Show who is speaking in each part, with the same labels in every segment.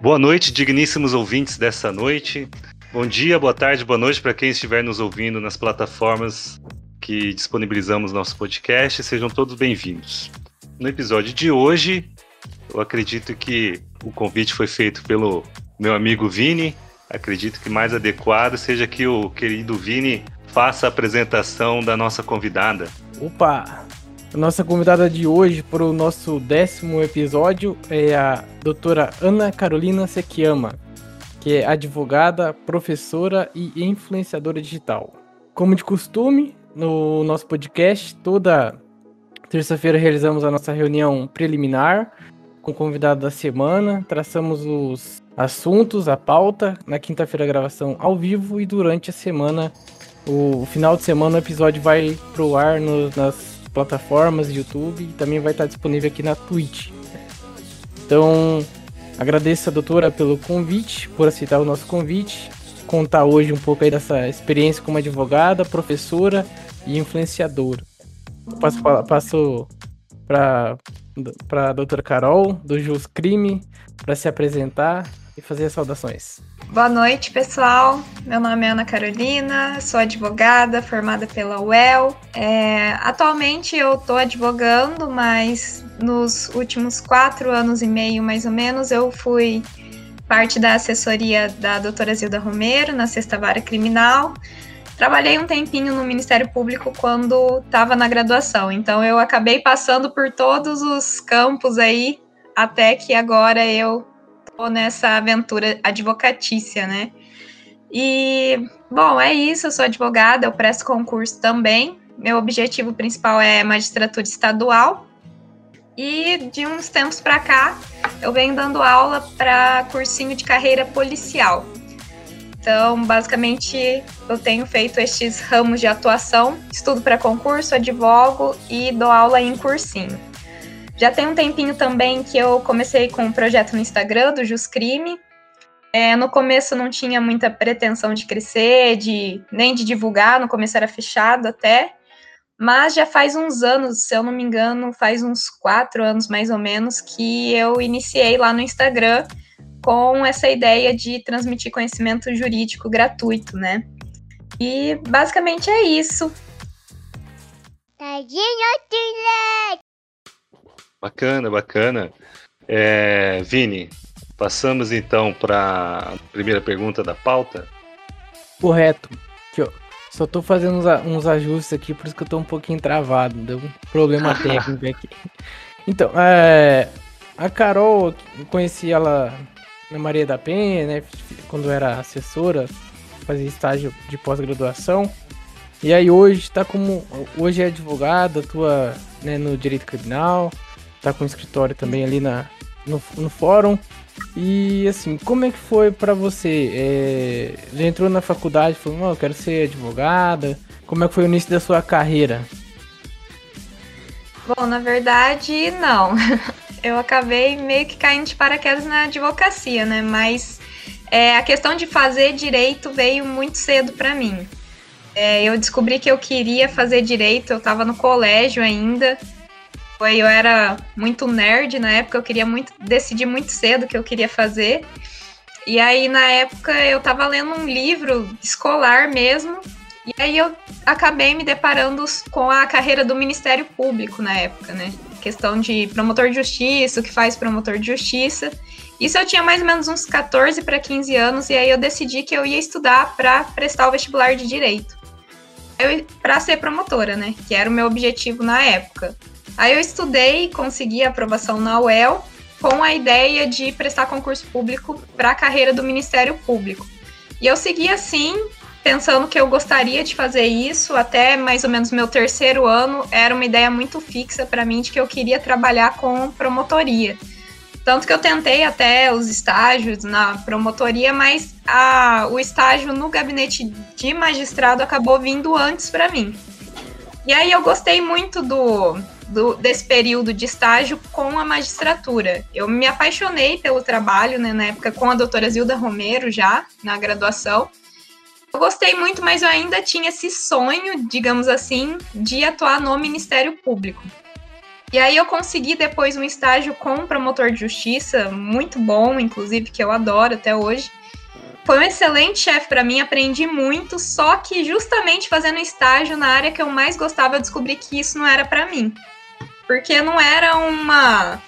Speaker 1: Boa noite, digníssimos ouvintes dessa noite. Bom dia, boa tarde, boa noite para quem estiver nos ouvindo nas plataformas que disponibilizamos nosso podcast. Sejam todos bem-vindos. No episódio de hoje, eu acredito que o convite foi feito pelo meu amigo Vini. Acredito que mais adequado seja que o querido Vini faça a apresentação da nossa convidada.
Speaker 2: Opa! A nossa convidada de hoje para o nosso décimo episódio é a doutora Ana Carolina Sekiyama, que é advogada, professora e influenciadora digital. Como de costume, no nosso podcast, toda terça-feira realizamos a nossa reunião preliminar com o convidado da semana, traçamos os assuntos, a pauta, na quinta-feira gravação ao vivo e durante a semana, o final de semana o episódio vai pro ar no, nas plataformas, YouTube e também vai estar disponível aqui na Twitch. Então, agradeço a doutora pelo convite, por aceitar o nosso convite, contar hoje um pouco aí dessa experiência como advogada, professora e influenciadora. Passo, passo para para a doutora Carol, do Jus Crime, para se apresentar e fazer as saudações.
Speaker 3: Boa noite, pessoal. Meu nome é Ana Carolina, sou advogada formada pela UEL. É, atualmente eu estou advogando, mas nos últimos quatro anos e meio, mais ou menos, eu fui parte da assessoria da doutora Zilda Romero na Sexta Vara Criminal. Trabalhei um tempinho no Ministério Público quando estava na graduação, então eu acabei passando por todos os campos aí, até que agora eu nessa aventura advocatícia, né? E, bom, é isso, eu sou advogada, eu presto concurso também. Meu objetivo principal é magistratura estadual. E de uns tempos para cá, eu venho dando aula para cursinho de carreira policial. Então, basicamente, eu tenho feito estes ramos de atuação, estudo para concurso, advogo e dou aula em cursinho. Já tem um tempinho também que eu comecei com um projeto no Instagram do Juscrime. É, no começo não tinha muita pretensão de crescer, de nem de divulgar, no começo era fechado até. Mas já faz uns anos, se eu não me engano, faz uns quatro anos mais ou menos, que eu iniciei lá no Instagram com essa ideia de transmitir conhecimento jurídico gratuito, né? E basicamente é isso. Tadinho,
Speaker 1: Bacana, bacana. É, Vini, passamos então para a primeira pergunta da pauta.
Speaker 2: Correto. Só tô fazendo uns, uns, ajustes aqui, por isso que eu tô um pouquinho travado. Deu um problema técnico aqui. Então, é, a Carol, eu conheci ela na Maria da Penha, né? Quando era assessora, fazia estágio de pós-graduação. E aí hoje tá como. Hoje é advogada, atua né, no direito criminal tá com um escritório também ali na, no, no fórum. E assim, como é que foi para você? É, já entrou na faculdade, falou, oh, eu quero ser advogada. Como é que foi o início da sua carreira?
Speaker 3: Bom, na verdade, não. Eu acabei meio que caindo de paraquedas na advocacia, né? Mas é, a questão de fazer direito veio muito cedo para mim. É, eu descobri que eu queria fazer direito, eu estava no colégio ainda. Eu era muito nerd na época, eu queria muito decidir muito cedo o que eu queria fazer. E aí, na época, eu estava lendo um livro escolar mesmo, e aí eu acabei me deparando com a carreira do Ministério Público na época, né? Questão de promotor de justiça, o que faz promotor de justiça. Isso eu tinha mais ou menos uns 14 para 15 anos, e aí eu decidi que eu ia estudar para prestar o vestibular de direito. Para ser promotora, né? Que era o meu objetivo na época. Aí eu estudei consegui a aprovação na UEL com a ideia de prestar concurso público para a carreira do Ministério Público. E eu segui assim, pensando que eu gostaria de fazer isso até mais ou menos meu terceiro ano. Era uma ideia muito fixa para mim de que eu queria trabalhar com promotoria. Tanto que eu tentei até os estágios na promotoria, mas a, o estágio no gabinete de magistrado acabou vindo antes para mim. E aí eu gostei muito do, do, desse período de estágio com a magistratura. Eu me apaixonei pelo trabalho, né, na época com a doutora Zilda Romero já, na graduação. Eu gostei muito, mas eu ainda tinha esse sonho, digamos assim, de atuar no Ministério Público. E aí eu consegui depois um estágio com promotor de justiça, muito bom, inclusive, que eu adoro até hoje. Foi um excelente chefe para mim, aprendi muito, só que justamente fazendo estágio na área que eu mais gostava, eu descobri que isso não era para mim. Porque não era uma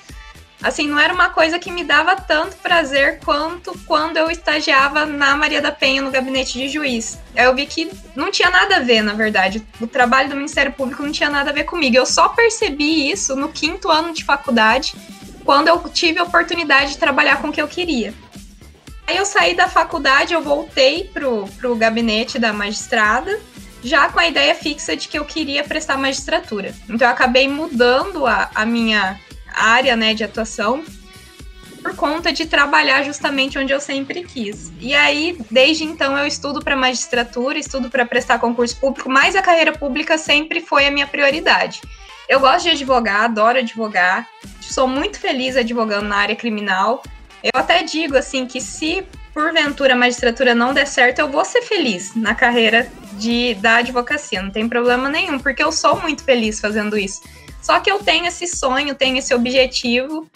Speaker 3: assim, não era uma coisa que me dava tanto prazer quanto quando eu estagiava na Maria da Penha no gabinete de juiz. Eu vi que não tinha nada a ver, na verdade. O trabalho do Ministério Público não tinha nada a ver comigo. Eu só percebi isso no quinto ano de faculdade, quando eu tive a oportunidade de trabalhar com o que eu queria. Aí eu saí da faculdade, eu voltei pro, pro gabinete da magistrada, já com a ideia fixa de que eu queria prestar magistratura. Então eu acabei mudando a, a minha área né, de atuação por conta de trabalhar justamente onde eu sempre quis. E aí, desde então, eu estudo para magistratura, estudo para prestar concurso público, mas a carreira pública sempre foi a minha prioridade. Eu gosto de advogar, adoro advogar, sou muito feliz advogando na área criminal. Eu até digo assim que se porventura a magistratura não der certo, eu vou ser feliz na carreira de da advocacia, não tem problema nenhum, porque eu sou muito feliz fazendo isso. Só que eu tenho esse sonho, tenho esse objetivo,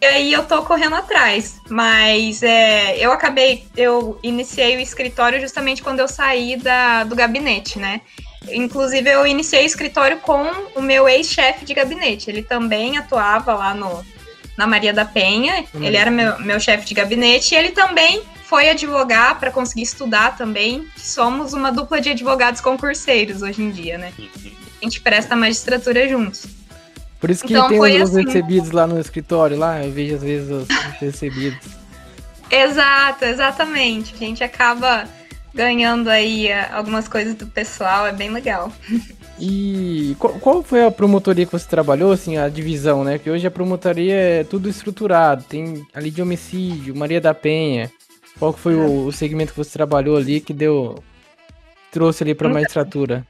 Speaker 3: e aí eu tô correndo atrás. Mas é, eu acabei, eu iniciei o escritório justamente quando eu saí da, do gabinete, né? Inclusive, eu iniciei o escritório com o meu ex-chefe de gabinete. Ele também atuava lá no, na Maria da Penha. Uhum. Ele era meu, meu chefe de gabinete e ele também foi advogar para conseguir estudar também. Somos uma dupla de advogados concurseiros hoje em dia, né? Uhum. A gente presta magistratura juntos.
Speaker 2: Por isso que então, tem os, assim. recebidos lá no escritório, lá, eu vejo às vezes os recebidos.
Speaker 3: Exato, exatamente. A gente acaba ganhando aí eh, algumas coisas do pessoal, é bem legal.
Speaker 2: E qual, qual, foi a promotoria que você trabalhou, assim, a divisão, né? Que hoje a promotoria é tudo estruturado, tem ali de homicídio, Maria da Penha. Qual foi é. o, o, segmento que você trabalhou ali que deu trouxe ali para a magistratura?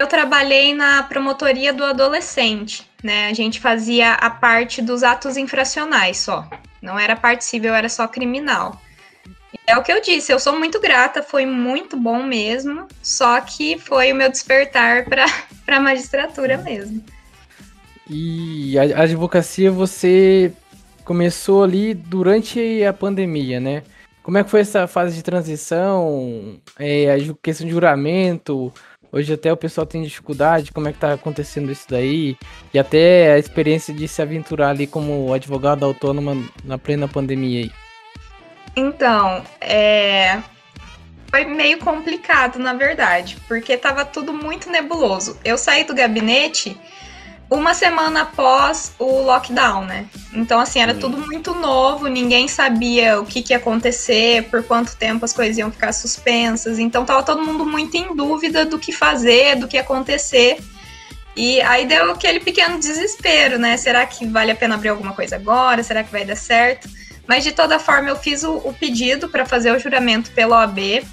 Speaker 3: Eu trabalhei na promotoria do adolescente, né? A gente fazia a parte dos atos infracionais só. Não era parte civil, era só criminal. É o que eu disse, eu sou muito grata, foi muito bom mesmo, só que foi o meu despertar para a magistratura mesmo.
Speaker 2: E a advocacia você começou ali durante a pandemia, né? Como é que foi essa fase de transição, é, a questão de juramento, Hoje até o pessoal tem dificuldade, como é que tá acontecendo isso daí, e até a experiência de se aventurar ali como advogado autônoma na plena pandemia aí.
Speaker 3: Então, é... foi meio complicado, na verdade, porque tava tudo muito nebuloso. Eu saí do gabinete uma semana após o lockdown, né? Então, assim, era tudo muito novo, ninguém sabia o que, que ia acontecer, por quanto tempo as coisas iam ficar suspensas. Então, tava todo mundo muito em dúvida do que fazer, do que acontecer. E aí deu aquele pequeno desespero, né? Será que vale a pena abrir alguma coisa agora? Será que vai dar certo? Mas de toda forma, eu fiz o, o pedido para fazer o juramento pela OAB.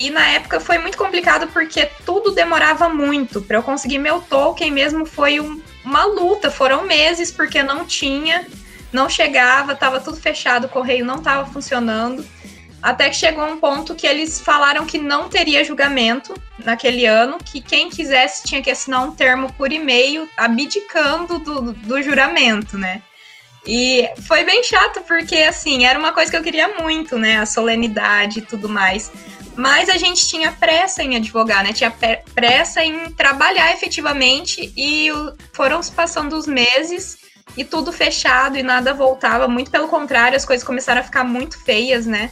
Speaker 3: E na época foi muito complicado porque tudo demorava muito. Para eu conseguir meu token mesmo foi um, uma luta. Foram meses porque não tinha, não chegava, tava tudo fechado, o correio não tava funcionando. Até que chegou um ponto que eles falaram que não teria julgamento naquele ano, que quem quisesse tinha que assinar um termo por e-mail abdicando do, do juramento, né? E foi bem chato, porque assim, era uma coisa que eu queria muito, né? A solenidade e tudo mais. Mas a gente tinha pressa em advogar, né? Tinha pressa em trabalhar efetivamente e foram se passando os meses e tudo fechado e nada voltava. Muito pelo contrário, as coisas começaram a ficar muito feias, né?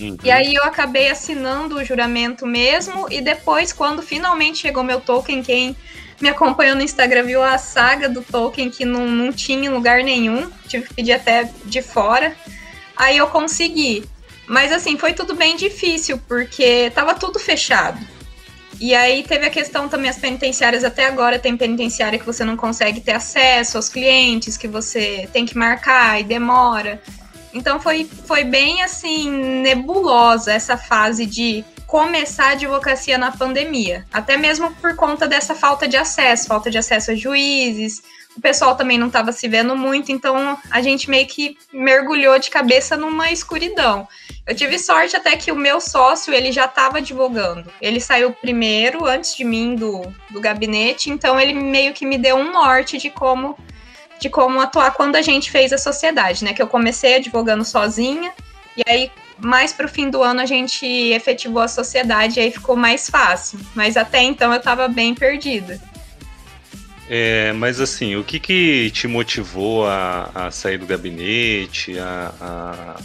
Speaker 3: Uhum. E aí eu acabei assinando o juramento mesmo e depois, quando finalmente chegou meu token, quem me acompanhou no Instagram viu a saga do token que não, não tinha em lugar nenhum, tive que pedir até de fora. Aí eu consegui. Mas assim, foi tudo bem difícil, porque tava tudo fechado. E aí teve a questão também, as penitenciárias até agora tem penitenciária que você não consegue ter acesso aos clientes, que você tem que marcar e demora. Então foi, foi bem assim, nebulosa essa fase de começar a advocacia na pandemia. Até mesmo por conta dessa falta de acesso, falta de acesso a juízes, o pessoal também não estava se vendo muito, então a gente meio que mergulhou de cabeça numa escuridão. Eu tive sorte até que o meu sócio, ele já estava advogando. Ele saiu primeiro, antes de mim, do, do gabinete, então ele meio que me deu um norte de como de como atuar quando a gente fez a sociedade, né? Que eu comecei advogando sozinha, e aí mais para o fim do ano a gente efetivou a sociedade e aí ficou mais fácil. Mas até então eu estava bem perdida.
Speaker 1: É, mas assim, o que, que te motivou a, a sair do gabinete? A, a,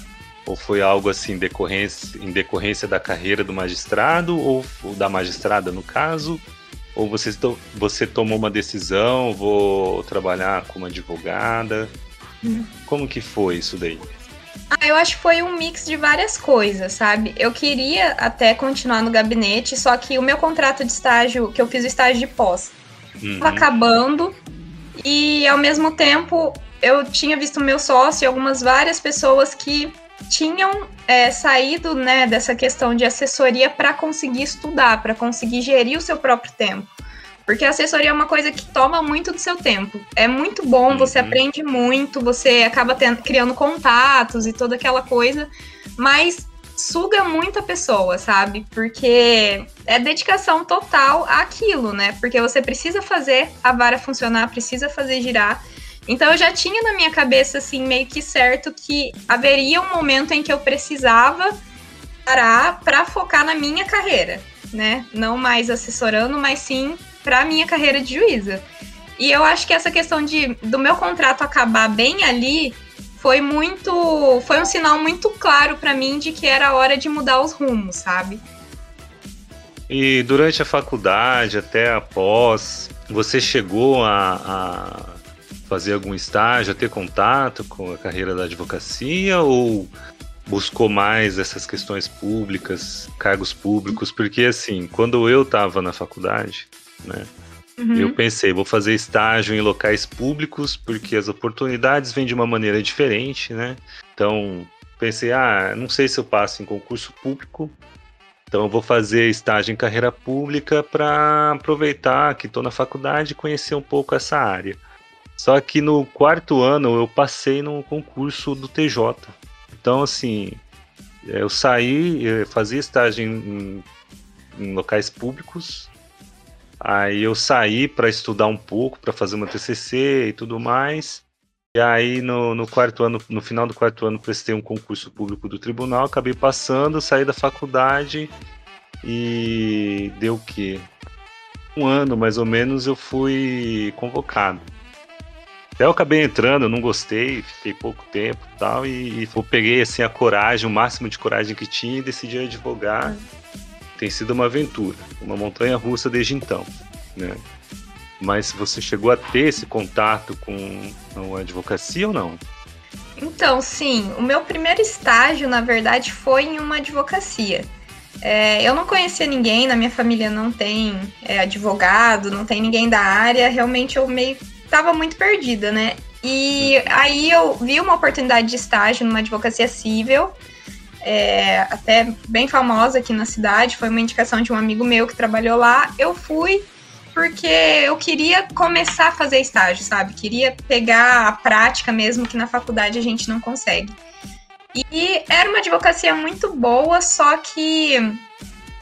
Speaker 1: ou foi algo assim decorrência, em decorrência da carreira do magistrado, ou, ou da magistrada no caso? Ou você, você tomou uma decisão, vou trabalhar como advogada? Hum. Como que foi isso daí?
Speaker 3: Ah, eu acho que foi um mix de várias coisas, sabe? Eu queria até continuar no gabinete, só que o meu contrato de estágio, que eu fiz o estágio de pós, uhum. acabando. E ao mesmo tempo, eu tinha visto meu sócio e algumas várias pessoas que tinham é, saído né, dessa questão de assessoria para conseguir estudar, para conseguir gerir o seu próprio tempo. Porque a assessoria é uma coisa que toma muito do seu tempo. É muito bom, você uhum. aprende muito, você acaba tendo, criando contatos e toda aquela coisa, mas suga muito a pessoa, sabe? Porque é dedicação total àquilo, né? Porque você precisa fazer a vara funcionar, precisa fazer girar. Então eu já tinha na minha cabeça, assim, meio que certo que haveria um momento em que eu precisava parar para focar na minha carreira, né? Não mais assessorando, mas sim para minha carreira de juíza. E eu acho que essa questão de do meu contrato acabar bem ali foi muito, foi um sinal muito claro para mim de que era hora de mudar os rumos, sabe?
Speaker 1: E durante a faculdade, até após, você chegou a, a fazer algum estágio, a ter contato com a carreira da advocacia ou buscou mais essas questões públicas, cargos públicos? Porque assim, quando eu estava na faculdade, né? Uhum. Eu pensei, vou fazer estágio em locais públicos, porque as oportunidades vêm de uma maneira diferente, né? Então, pensei, ah, não sei se eu passo em concurso público, então eu vou fazer estágio em carreira pública para aproveitar que estou na faculdade e conhecer um pouco essa área. Só que no quarto ano eu passei no concurso do TJ. Então, assim, eu saí, eu fazia estágio em, em locais públicos, Aí eu saí para estudar um pouco, para fazer uma TCC e tudo mais. E aí no, no, quarto ano, no final do quarto ano, prestei um concurso público do tribunal, acabei passando, saí da faculdade e deu o quê? Um ano mais ou menos eu fui convocado. Até eu acabei entrando, não gostei, fiquei pouco tempo tal, e, e eu peguei assim a coragem, o máximo de coragem que tinha e decidi advogar tem sido uma aventura, uma montanha russa desde então, né? Mas você chegou a ter esse contato com a advocacia ou não?
Speaker 3: Então, sim. O meu primeiro estágio, na verdade, foi em uma advocacia. É, eu não conhecia ninguém, na minha família não tem é, advogado, não tem ninguém da área. Realmente eu meio estava muito perdida, né? E aí eu vi uma oportunidade de estágio numa advocacia civil é, até bem famosa aqui na cidade, foi uma indicação de um amigo meu que trabalhou lá. Eu fui porque eu queria começar a fazer estágio, sabe? Queria pegar a prática mesmo que na faculdade a gente não consegue. E era uma advocacia muito boa, só que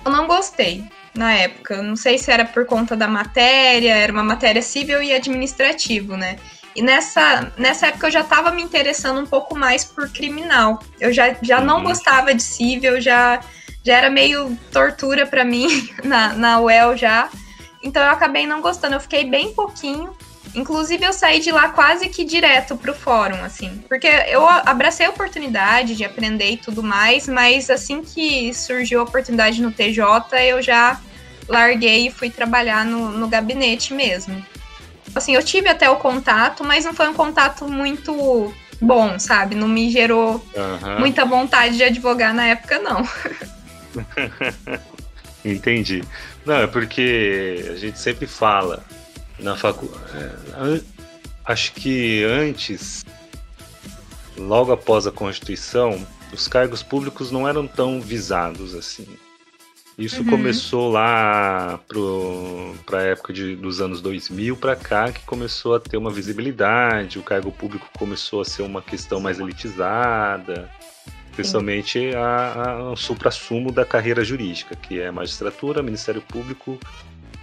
Speaker 3: eu não gostei na época. Não sei se era por conta da matéria, era uma matéria civil e administrativo, né? E nessa, nessa época eu já estava me interessando um pouco mais por criminal. Eu já, já uhum. não gostava de civil, já, já era meio tortura para mim na, na UEL já. Então eu acabei não gostando, eu fiquei bem pouquinho. Inclusive eu saí de lá quase que direto pro fórum, assim. Porque eu abracei a oportunidade de aprender e tudo mais, mas assim que surgiu a oportunidade no TJ, eu já larguei e fui trabalhar no, no gabinete mesmo. Assim, eu tive até o contato, mas não foi um contato muito bom, sabe? Não me gerou uhum. muita vontade de advogar na época, não.
Speaker 1: Entendi. Não, é porque a gente sempre fala na faculdade. É, acho que antes, logo após a Constituição, os cargos públicos não eram tão visados assim. Isso uhum. começou lá para a época de, dos anos 2000 para cá, que começou a ter uma visibilidade, o cargo público começou a ser uma questão mais elitizada, especialmente o supra-sumo da carreira jurídica, que é magistratura, Ministério Público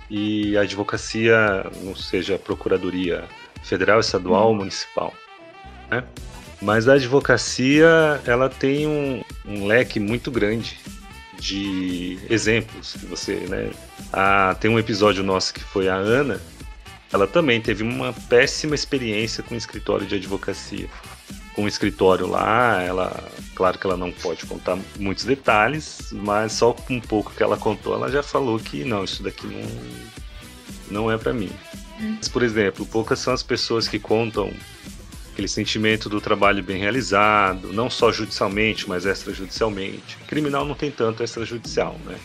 Speaker 1: e a advocacia, não seja Procuradoria Federal, Estadual ou uhum. Municipal. Né? Mas a advocacia ela tem um, um leque muito grande de exemplos que você, né? Ah, tem um episódio nosso que foi a Ana, ela também teve uma péssima experiência com o escritório de advocacia. Com o escritório lá, ela, claro que ela não pode contar muitos detalhes, mas só com um pouco que ela contou, ela já falou que não, isso daqui não, não é para mim. Hum. Mas, por exemplo, poucas são as pessoas que contam aquele sentimento do trabalho bem realizado, não só judicialmente, mas extrajudicialmente. Criminal não tem tanto extrajudicial, né?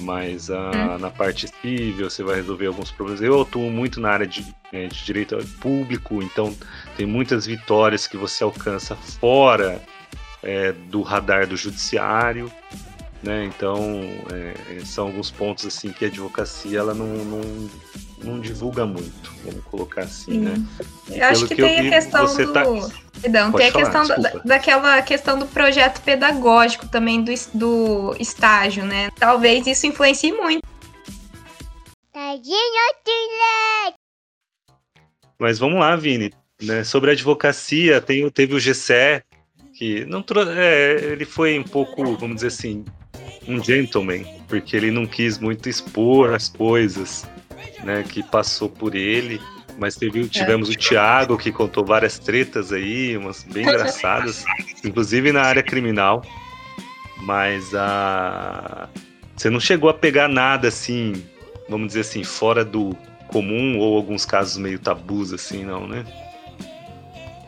Speaker 1: Mas hum. na parte civil você vai resolver alguns problemas. Eu atuo muito na área de, é, de direito público, então tem muitas vitórias que você alcança fora é, do radar do judiciário. Né? Então, é, são alguns pontos assim que a advocacia ela não, não, não divulga muito, vamos colocar assim, Sim. né?
Speaker 3: Eu acho que, que tem vi, a questão do. Tá... Perdão, Pode tem falar, a questão da, daquela questão do projeto pedagógico também, do, do estágio, né? Talvez isso influencie muito.
Speaker 1: Mas vamos lá, Vini. Né? Sobre a advocacia, tem, teve o GCE, que não é, ele foi um pouco, vamos dizer assim, um gentleman, porque ele não quis muito expor as coisas né, que passou por ele. Mas teve, é. tivemos é. o Thiago, que contou várias tretas aí, umas bem engraçadas, inclusive na área criminal. Mas a. Você não chegou a pegar nada assim, vamos dizer assim, fora do comum, ou alguns casos meio tabus, assim, não, né?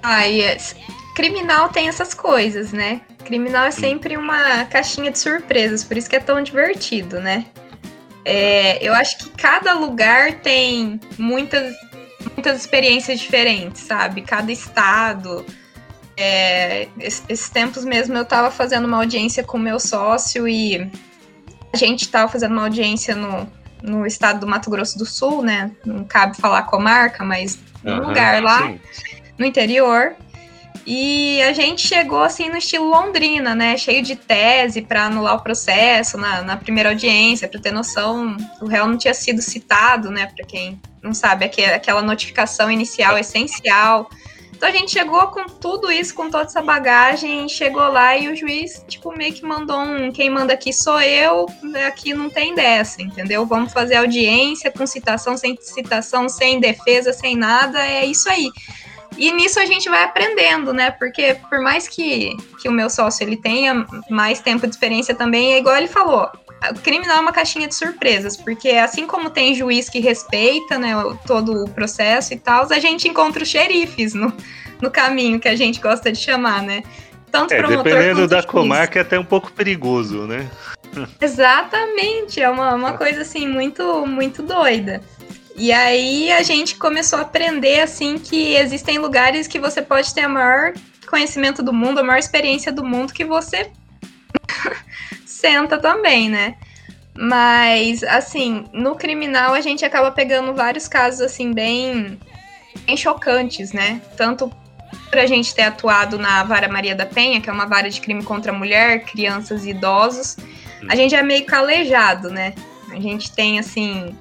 Speaker 3: Ah, yes. Criminal tem essas coisas, né? Criminal é sempre uma caixinha de surpresas, por isso que é tão divertido, né? É, eu acho que cada lugar tem muitas, muitas experiências diferentes, sabe? Cada estado. É, esses tempos mesmo eu estava fazendo uma audiência com meu sócio e a gente estava fazendo uma audiência no, no estado do Mato Grosso do Sul, né? Não cabe falar comarca, mas num uhum, lugar lá sim. no interior. E a gente chegou assim no estilo Londrina, né? Cheio de tese para anular o processo na, na primeira audiência, para ter noção, o réu não tinha sido citado, né? Para quem não sabe, aquela notificação inicial essencial. Então a gente chegou com tudo isso, com toda essa bagagem, chegou lá e o juiz, tipo, meio que mandou um: quem manda aqui sou eu, aqui não tem dessa, entendeu? Vamos fazer audiência com citação, sem citação, sem defesa, sem nada, é isso aí. E nisso a gente vai aprendendo, né? Porque por mais que, que o meu sócio ele tenha mais tempo de experiência também, é igual ele falou. O criminal é uma caixinha de surpresas, porque assim como tem juiz que respeita né, todo o processo e tal, a gente encontra os xerifes no, no caminho que a gente gosta de chamar, né?
Speaker 1: Tanto é, promotor dependendo da comarca é até um pouco perigoso, né?
Speaker 3: Exatamente, é uma, uma coisa assim muito, muito doida. E aí a gente começou a aprender assim que existem lugares que você pode ter o maior conhecimento do mundo, a maior experiência do mundo que você senta também, né? Mas assim, no criminal a gente acaba pegando vários casos assim bem, bem chocantes, né? Tanto por a gente ter atuado na Vara Maria da Penha, que é uma vara de crime contra a mulher, crianças e idosos, a hum. gente é meio calejado, né? A gente tem assim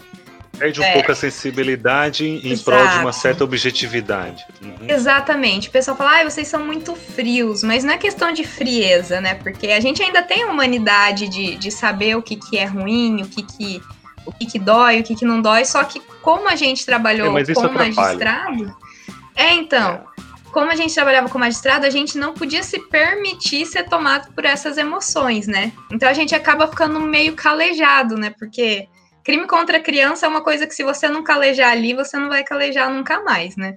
Speaker 1: Perde um é. pouco a sensibilidade em Exato. prol de uma certa objetividade.
Speaker 3: Uhum. Exatamente. O pessoal fala, ah, vocês são muito frios, mas não é questão de frieza, né? Porque a gente ainda tem a humanidade de, de saber o que, que é ruim, o que, que, o que, que dói, o que, que não dói, só que como a gente trabalhou é, como magistrado. É, então. É. Como a gente trabalhava como magistrado, a gente não podia se permitir ser tomado por essas emoções, né? Então a gente acaba ficando meio calejado, né? Porque crime contra criança é uma coisa que se você não calejar ali, você não vai calejar nunca mais, né?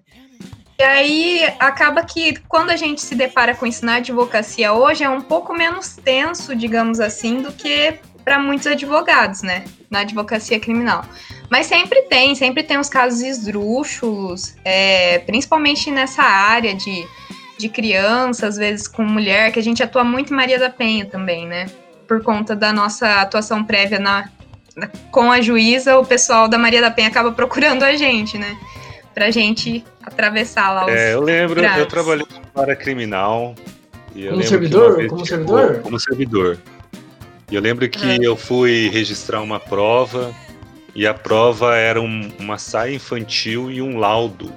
Speaker 3: E aí acaba que quando a gente se depara com isso na advocacia hoje é um pouco menos tenso, digamos assim, do que para muitos advogados, né? Na advocacia criminal. Mas sempre tem, sempre tem os casos esdrúxulos, é, principalmente nessa área de, de criança, às vezes com mulher, que a gente atua muito em Maria da Penha também, né? por conta da nossa atuação prévia na, com a juíza, o pessoal da Maria da Penha acaba procurando a gente, né? Pra gente atravessar lá os.
Speaker 1: É, eu lembro, eu trabalhei para criminal.
Speaker 2: como servidor? Como servidor?
Speaker 1: Como servidor. E eu lembro que é. eu fui registrar uma prova e a prova era um, uma saia infantil e um laudo.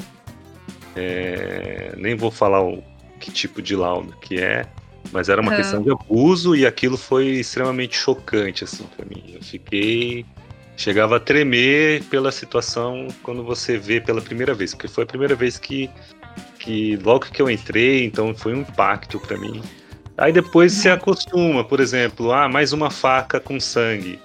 Speaker 1: É, nem vou falar o, que tipo de laudo que é, mas era uma uhum. questão de abuso e aquilo foi extremamente chocante assim para mim. Eu fiquei chegava a tremer pela situação quando você vê pela primeira vez, porque foi a primeira vez que que logo que eu entrei, então foi um impacto para mim. Aí depois uhum. se acostuma, por exemplo, ah, mais uma faca com sangue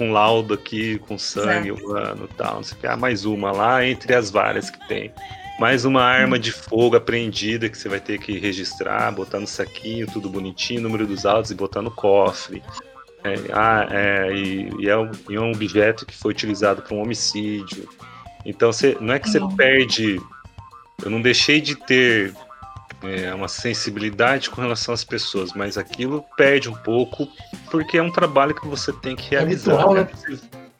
Speaker 1: com laudo aqui, com sangue humano e tal, não sei o que. Ah, mais uma lá entre as várias que tem. Mais uma arma de fogo apreendida que você vai ter que registrar, botar no saquinho, tudo bonitinho, número dos autos e botar no cofre. É, ah, é, e, e, é um, e, é um, objeto que foi utilizado para um homicídio. Então você, não é que você perde. Eu não deixei de ter é, uma sensibilidade com relação às pessoas, mas aquilo perde um pouco porque é um trabalho que você tem que realizar. É, habitual, né?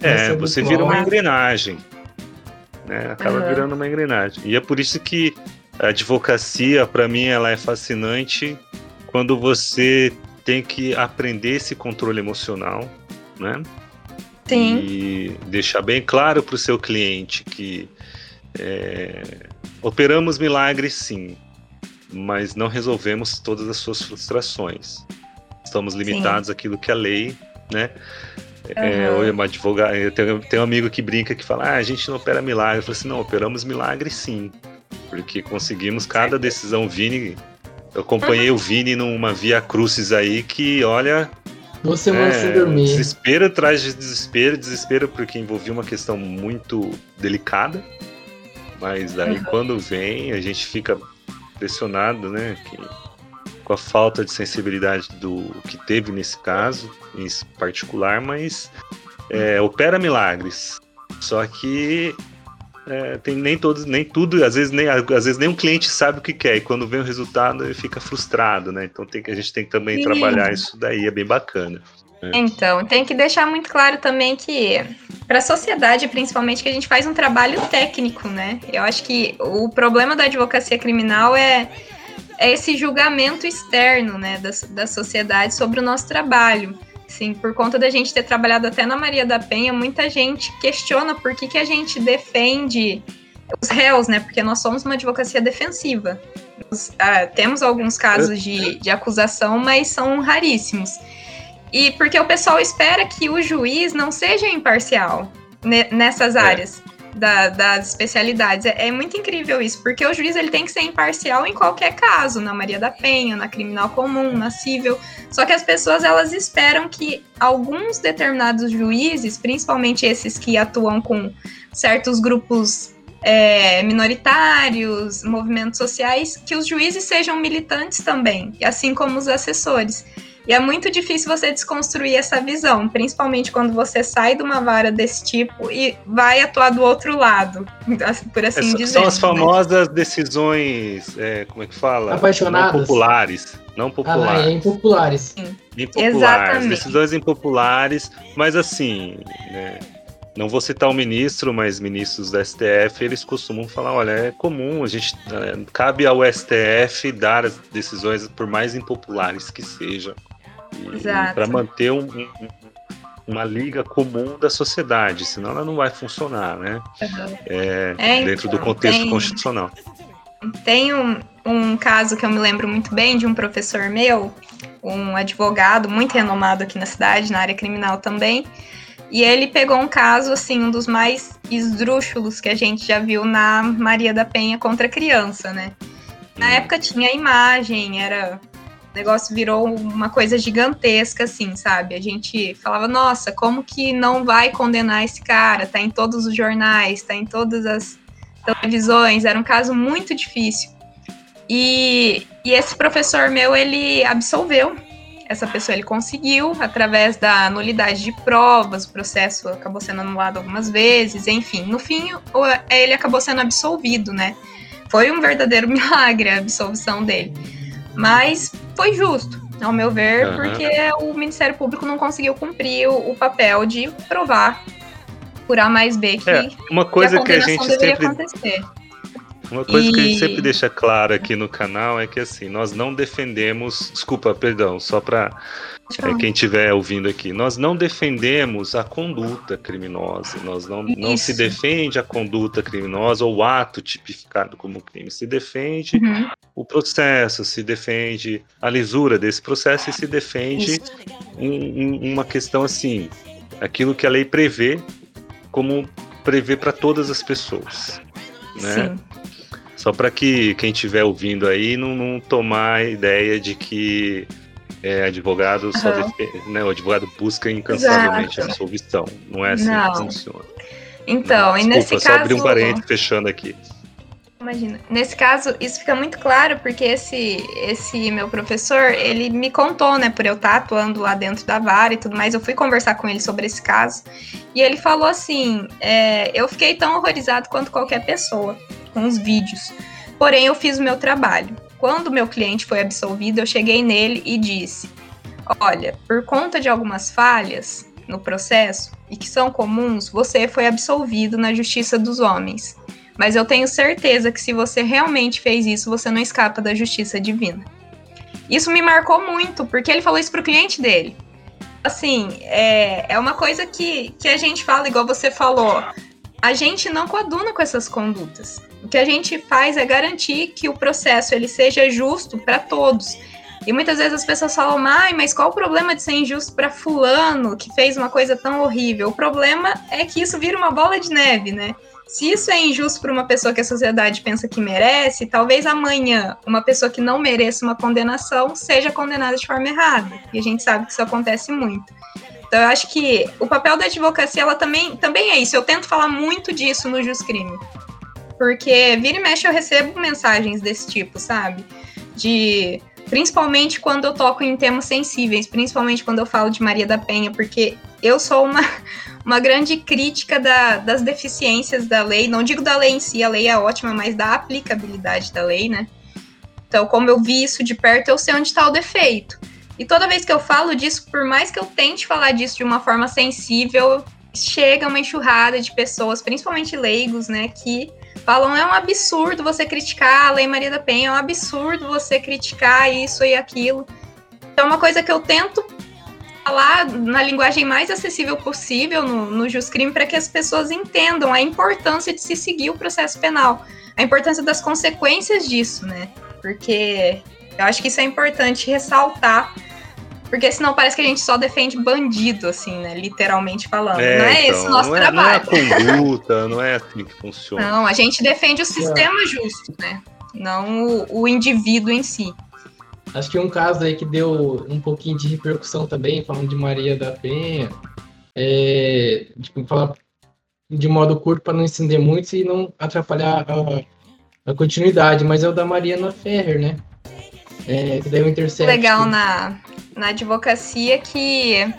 Speaker 1: é você vira uma engrenagem. Né? Acaba uhum. virando uma engrenagem. E é por isso que a advocacia, para mim, ela é fascinante quando você tem que aprender esse controle emocional, né?
Speaker 3: Sim.
Speaker 1: E deixar bem claro para o seu cliente que é, operamos milagres, sim, mas não resolvemos todas as suas frustrações. Estamos limitados Sim. àquilo que a lei, né? Uhum. É, uma advogada, eu tenho, tenho, um amigo que brinca que fala: ah, a gente não opera milagre. Eu falo assim: não, operamos milagre sim. Porque conseguimos cada decisão Vini. Eu acompanhei uhum. o Vini numa via crucis aí que, olha.
Speaker 2: Você é, sem dormir.
Speaker 1: Desespero atrás de desespero, desespero porque envolvia uma questão muito delicada. Mas aí uhum. quando vem, a gente fica impressionado, né? Que, com a falta de sensibilidade do que teve nesse caso, em particular, mas é, opera milagres. Só que é, tem nem todos, nem tudo, às vezes nem, às vezes nem um cliente sabe o que quer, e quando vem o resultado ele fica frustrado, né? Então tem que, a gente tem que também Sim. trabalhar isso daí, é bem bacana.
Speaker 3: Né? Então, tem que deixar muito claro também que para a sociedade, principalmente, que a gente faz um trabalho técnico, né? Eu acho que o problema da advocacia criminal é, é esse julgamento externo, né, da, da sociedade sobre o nosso trabalho. Sim, por conta da gente ter trabalhado até na Maria da Penha, muita gente questiona por que, que a gente defende os réus, né? Porque nós somos uma advocacia defensiva. Nós, ah, temos alguns casos de, de acusação, mas são raríssimos. E porque o pessoal espera que o juiz não seja imparcial nessas é. áreas. Da, das especialidades. É, é, muito incrível isso, porque o juiz ele tem que ser imparcial em qualquer caso, na Maria da Penha, na criminal comum, na civil. Só que as pessoas elas esperam que alguns determinados juízes, principalmente esses que atuam com certos grupos é, minoritários, movimentos sociais, que os juízes sejam militantes também, assim como os assessores. E é muito difícil você desconstruir essa visão, principalmente quando você sai de uma vara desse tipo e vai atuar do outro lado, por assim é, dizer.
Speaker 1: São as né? famosas né? decisões, é, como é que fala?
Speaker 2: Apaixonadas.
Speaker 1: Não populares. Não populares. Ah,
Speaker 2: é impopulares.
Speaker 3: Sim.
Speaker 1: Impopulares. Exatamente. Decisões impopulares, mas assim, né? não vou citar o ministro, mas ministros da STF, eles costumam falar, olha, é comum, a gente é, cabe ao STF dar as decisões por mais impopulares que sejam, para manter um, um, uma liga comum da sociedade, senão ela não vai funcionar, né? Uhum. É, é, dentro do então, contexto tem, constitucional.
Speaker 3: Tem um, um caso que eu me lembro muito bem de um professor meu, um advogado muito renomado aqui na cidade, na área criminal também, e ele pegou um caso, assim, um dos mais esdrúxulos que a gente já viu na Maria da Penha contra criança, né? Na época tinha imagem, era. O negócio virou uma coisa gigantesca, assim, sabe? A gente falava, nossa, como que não vai condenar esse cara? Tá em todos os jornais, tá em todas as televisões. Era um caso muito difícil. E, e esse professor meu, ele absolveu essa pessoa ele conseguiu através da nulidade de provas, o processo acabou sendo anulado algumas vezes, enfim, no fim ele acabou sendo absolvido, né? Foi um verdadeiro milagre a absolvição dele. Mas foi justo, ao meu ver, uhum. porque o Ministério Público não conseguiu cumprir o, o papel de provar por A mais B que,
Speaker 1: é, uma coisa que a, que a gente sempre acontecer. Uma coisa e... que a gente sempre deixa claro aqui no canal é que assim, nós não defendemos, desculpa, perdão, só para é, quem estiver ouvindo aqui, nós não defendemos a conduta criminosa, nós não, não se defende a conduta criminosa ou o ato tipificado como crime, se defende uhum. o processo, se defende a lisura desse processo e se defende um, um, uma questão assim, aquilo que a lei prevê como prevê para todas as pessoas, né? Sim. Só para que quem estiver ouvindo aí não, não tomar a ideia de que é, advogado uhum. só né, o advogado busca incansavelmente Exato. a absolvição. Não é assim não. que funciona.
Speaker 3: Então, não, e nesse
Speaker 1: só caso. abrir um parênteses fechando aqui.
Speaker 3: Imagina. Nesse caso, isso fica muito claro porque esse, esse meu professor, ele me contou, né, por eu estar atuando lá dentro da vara e tudo mais, eu fui conversar com ele sobre esse caso, e ele falou assim, é, eu fiquei tão horrorizado quanto qualquer pessoa com os vídeos, porém eu fiz o meu trabalho. Quando meu cliente foi absolvido, eu cheguei nele e disse, olha, por conta de algumas falhas no processo, e que são comuns, você foi absolvido na justiça dos homens. Mas eu tenho certeza que se você realmente fez isso, você não escapa da justiça divina. Isso me marcou muito, porque ele falou isso pro cliente dele. Assim, é, é uma coisa que, que a gente fala, igual você falou. A gente não coaduna com essas condutas. O que a gente faz é garantir que o processo ele seja justo para todos. E muitas vezes as pessoas falam, Ai, mas qual o problema de ser injusto para fulano que fez uma coisa tão horrível? O problema é que isso vira uma bola de neve, né? Se isso é injusto para uma pessoa que a sociedade pensa que merece, talvez amanhã uma pessoa que não mereça uma condenação seja condenada de forma errada. E a gente sabe que isso acontece muito. Então, eu acho que o papel da advocacia ela também, também é isso. Eu tento falar muito disso no Jus Crime. Porque vira e mexe eu recebo mensagens desse tipo, sabe? De principalmente quando eu toco em temas sensíveis, principalmente quando eu falo de Maria da Penha, porque eu sou uma, uma grande crítica da, das deficiências da lei. Não digo da lei em si, a lei é ótima, mas da aplicabilidade da lei, né? Então, como eu vi isso de perto, eu sei onde está o defeito. E toda vez que eu falo disso, por mais que eu tente falar disso de uma forma sensível, chega uma enxurrada de pessoas, principalmente leigos, né, que falam é um absurdo você criticar a Lei Maria da Penha, é um absurdo você criticar isso e aquilo. Então, uma coisa que eu tento falar na linguagem mais acessível possível no, no Juscrime para que as pessoas entendam a importância de se seguir o processo penal, a importância das consequências disso, né? Porque eu acho que isso é importante ressaltar, porque senão parece que a gente só defende bandido, assim, né? Literalmente falando. É, não é então, esse o nosso
Speaker 1: não é,
Speaker 3: trabalho.
Speaker 1: Não é a conduta, não é assim que funciona.
Speaker 3: Não, a gente defende o sistema justo, né? Não o, o indivíduo em si.
Speaker 2: Acho que um caso aí que deu um pouquinho de repercussão também, falando de Maria da Penha, é, tipo, falar de modo curto para não estender muito e não atrapalhar a, a, continuidade, mas é o da Mariana Ferrer, né?
Speaker 3: É, que deu intercept. Legal na, na advocacia que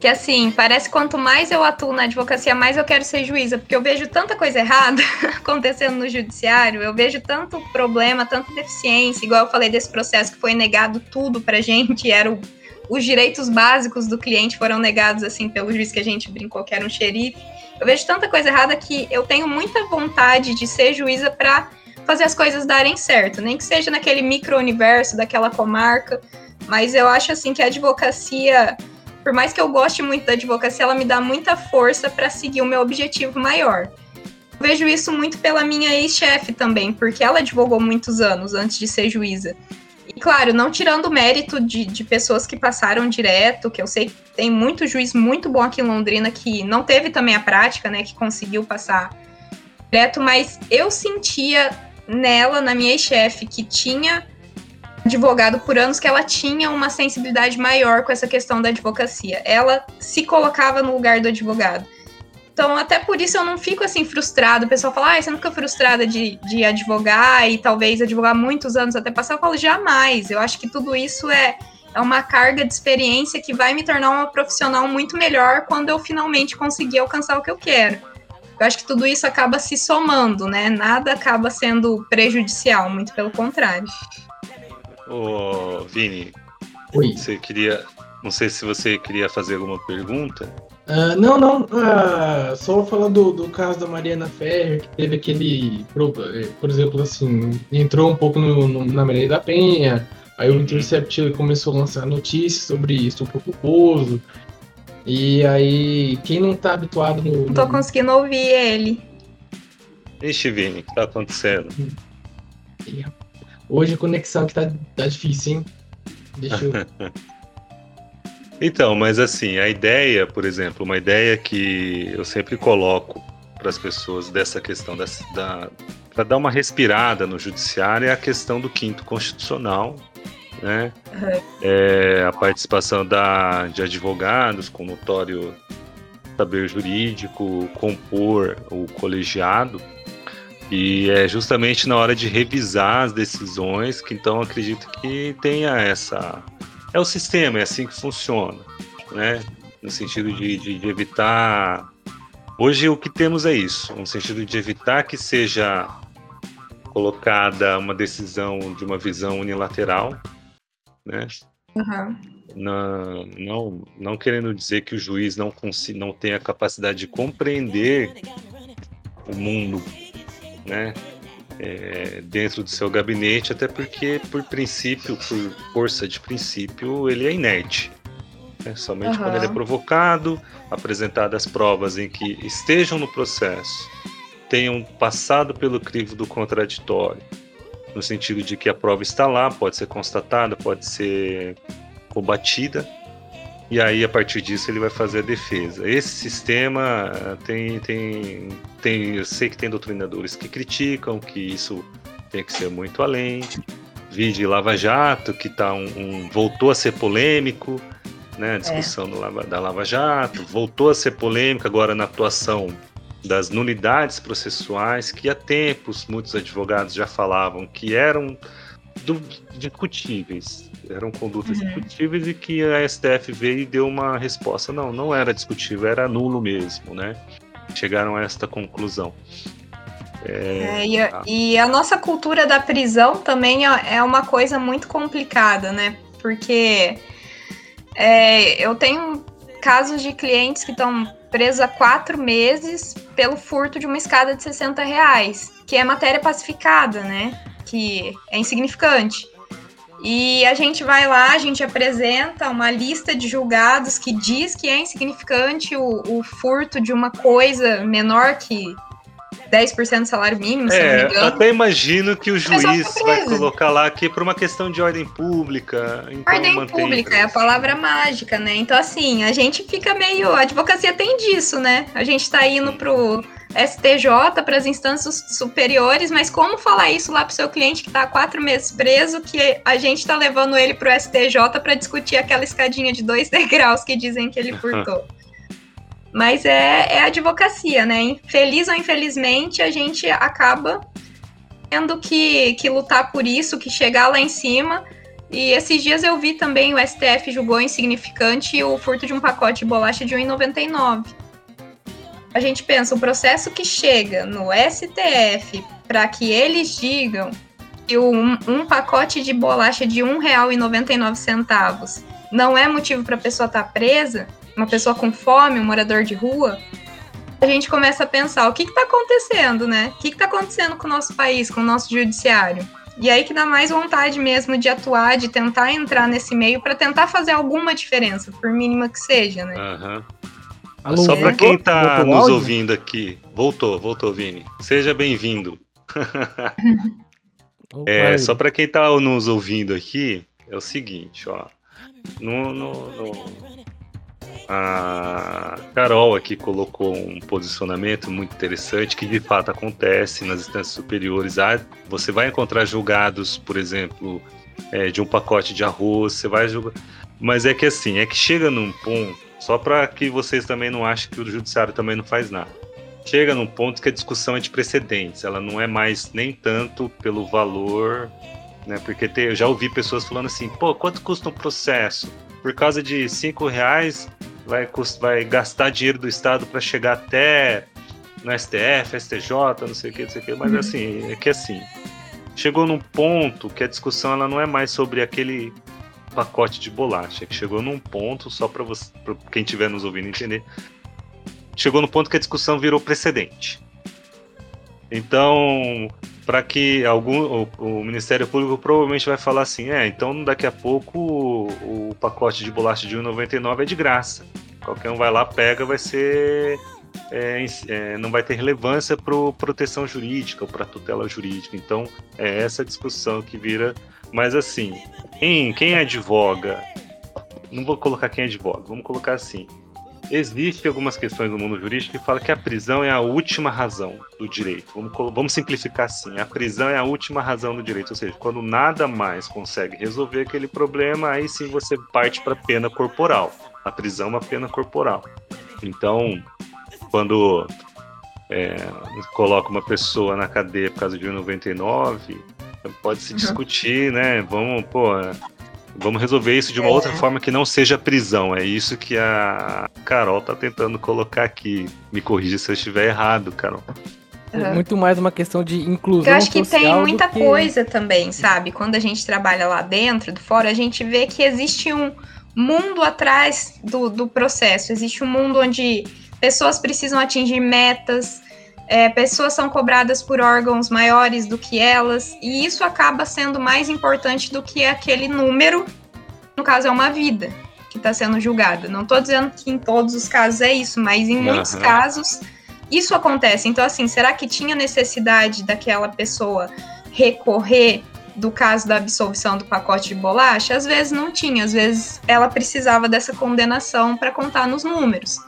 Speaker 3: que assim, parece quanto mais eu atuo na advocacia, mais eu quero ser juíza, porque eu vejo tanta coisa errada acontecendo no judiciário, eu vejo tanto problema, tanta deficiência, igual eu falei desse processo que foi negado tudo pra gente, era o, os direitos básicos do cliente foram negados assim pelo juiz que a gente brincou que era um xerife. Eu vejo tanta coisa errada que eu tenho muita vontade de ser juíza para fazer as coisas darem certo, nem que seja naquele micro-universo daquela comarca, mas eu acho assim que a advocacia por mais que eu goste muito da advocacia, ela me dá muita força para seguir o meu objetivo maior. Eu vejo isso muito pela minha ex-chefe também, porque ela advogou muitos anos antes de ser juíza. E claro, não tirando o mérito de, de pessoas que passaram direto, que eu sei que tem muito juiz muito bom aqui em Londrina que não teve também a prática, né, que conseguiu passar direto, mas eu sentia nela, na minha ex-chefe, que tinha advogado por anos que ela tinha uma sensibilidade maior com essa questão da advocacia. Ela se colocava no lugar do advogado. Então, até por isso eu não fico assim frustrada. O pessoal fala, ah, você não fica frustrada de, de advogar e talvez advogar muitos anos até passar. Eu falo, jamais. Eu acho que tudo isso é, é uma carga de experiência que vai me tornar uma profissional muito melhor quando eu finalmente conseguir alcançar o que eu quero. Eu acho que tudo isso acaba se somando, né? Nada acaba sendo prejudicial, muito pelo contrário.
Speaker 1: Ô, Vini, Oi. Você queria. Não sei se você queria fazer alguma pergunta.
Speaker 2: Uh, não, não. Uh, só falar do, do caso da Mariana Ferrer, que teve aquele. Por, eh, por exemplo, assim, entrou um pouco no, no, na Maria da Penha, aí o uhum. Intercept começou a lançar notícias sobre isso, um pouco culposo. E aí, quem não tá habituado no.
Speaker 3: Não tô no... conseguindo ouvir ele.
Speaker 1: Ixi, Vini, o que tá acontecendo?
Speaker 2: Hoje a conexão que tá, tá difícil, hein? Deixa eu.
Speaker 1: então, mas assim, a ideia, por exemplo, uma ideia que eu sempre coloco para as pessoas dessa questão da, da para dar uma respirada no judiciário é a questão do quinto constitucional, né? Uhum. É, a participação da, de advogados com notório saber jurídico, compor o colegiado e é justamente na hora de revisar as decisões que então acredito que tenha essa. É o sistema, é assim que funciona, né? No sentido de, de, de evitar. Hoje o que temos é isso, no sentido de evitar que seja colocada uma decisão de uma visão unilateral, né? Uhum. Não, não, não querendo dizer que o juiz não, não tenha a capacidade de compreender o mundo né? É, dentro do seu gabinete, até porque, por princípio, por força de princípio, ele é inerte. Né? Somente uhum. quando ele é provocado, apresentadas provas em que estejam no processo, tenham passado pelo crivo do contraditório, no sentido de que a prova está lá, pode ser constatada, pode ser combatida, e aí a partir disso ele vai fazer a defesa. Esse sistema eh, tem, tem, tem eu sei que tem doutrinadores que criticam que isso tem que ser muito além. Vide Lava Jato, que tá um, um voltou a ser polêmico, né? A discussão é. Lava, da Lava Jato, voltou a ser polêmica agora na atuação das nulidades processuais, que há tempos muitos advogados já falavam que eram discutíveis eram condutas uhum. discutíveis e que a STF veio e deu uma resposta. Não, não era discutível, era nulo mesmo, né? Chegaram a esta conclusão.
Speaker 3: É, é, e, a, e, a, nossa cultura da prisão também é, é uma coisa muito complicada, né? Porque é, eu tenho casos de clientes que estão presos há quatro meses pelo furto de uma escada de 60 reais, que é matéria pacificada, né? Que é insignificante. E a gente vai lá, a gente apresenta uma lista de julgados que diz que é insignificante o, o furto de uma coisa menor que 10% do salário mínimo, se é, não me engano.
Speaker 1: Até imagino que o juiz vai colocar lá que por uma questão de ordem pública. Então
Speaker 3: ordem pública é a palavra mágica, né? Então, assim, a gente fica meio. A advocacia tem disso, né? A gente tá indo pro STJ, para as instâncias superiores, mas como falar isso lá para o seu cliente que está quatro meses preso, que a gente está levando ele para o STJ para discutir aquela escadinha de dois degraus que dizem que ele furtou? mas é, é advocacia, né? Feliz ou infelizmente, a gente acaba tendo que, que lutar por isso, que chegar lá em cima. E esses dias eu vi também o STF julgou insignificante o furto de um pacote de bolacha de 1,99 a gente pensa, o processo que chega no STF para que eles digam que um, um pacote de bolacha de R$ 1,99 não é motivo para a pessoa estar tá presa, uma pessoa com fome, um morador de rua, a gente começa a pensar o que está acontecendo, né? O que está acontecendo com o nosso país, com o nosso judiciário? E aí que dá mais vontade mesmo de atuar, de tentar entrar nesse meio para tentar fazer alguma diferença, por mínima que seja, né?
Speaker 1: Uhum. Alô, Só para quem está nos áudio? ouvindo aqui, voltou, voltou, Vini. Seja bem-vindo. é, só para quem está nos ouvindo aqui, é o seguinte, ó. No, no, no, a Carol aqui colocou um posicionamento muito interessante que de fato acontece nas instâncias superiores. Ah, você vai encontrar julgados, por exemplo, é, de um pacote de arroz, você vai julgar. Mas é que assim, é que chega num ponto só para que vocês também não achem que o judiciário também não faz nada. Chega num ponto que a discussão é de precedentes, ela não é mais nem tanto pelo valor, né? Porque te, eu já ouvi pessoas falando assim, pô, quanto custa um processo? Por causa de cinco reais vai, vai gastar dinheiro do Estado para chegar até no STF, STJ, não sei o que, não sei o que, mas uhum. assim, é que assim, chegou num ponto que a discussão ela não é mais sobre aquele pacote de bolacha, que chegou num ponto, só para quem estiver nos ouvindo entender, chegou no ponto que a discussão virou precedente. Então, para que algum o, o, Ministério Público provavelmente vai falar assim, é, então daqui a pouco o, o pacote de bolacha de 1,99 é de graça. Qualquer um vai lá, pega, vai ser é, é, não vai ter relevância para proteção jurídica ou para tutela jurídica. Então, é essa discussão que vira. Mas, assim, quem, quem advoga. Não vou colocar quem advoga, vamos colocar assim. Existem algumas questões no mundo jurídico que falam que a prisão é a última razão do direito. Vamos, vamos simplificar assim: a prisão é a última razão do direito, ou seja, quando nada mais consegue resolver aquele problema, aí sim você parte para pena corporal. A prisão é uma pena corporal. Então, quando é, coloca uma pessoa na cadeia por causa de 1,99, pode se uhum. discutir, né? Vamos, pô, vamos resolver isso de uma é. outra forma que não seja prisão. É isso que a Carol tá tentando colocar aqui. Me corrija se eu estiver errado, Carol.
Speaker 2: É muito mais uma questão de inclusão.
Speaker 3: Eu acho que tem muita que... coisa também, sabe? Quando a gente trabalha lá dentro, do fora, a gente vê que existe um mundo atrás do, do processo. Existe um mundo onde pessoas precisam atingir metas, é, pessoas são cobradas por órgãos maiores do que elas, e isso acaba sendo mais importante do que aquele número, no caso é uma vida que está sendo julgada. Não estou dizendo que em todos os casos é isso, mas em uhum. muitos casos isso acontece. Então, assim, será que tinha necessidade daquela pessoa recorrer do caso da absolvição do pacote de bolacha? Às vezes não tinha, às vezes ela precisava dessa condenação para contar nos números.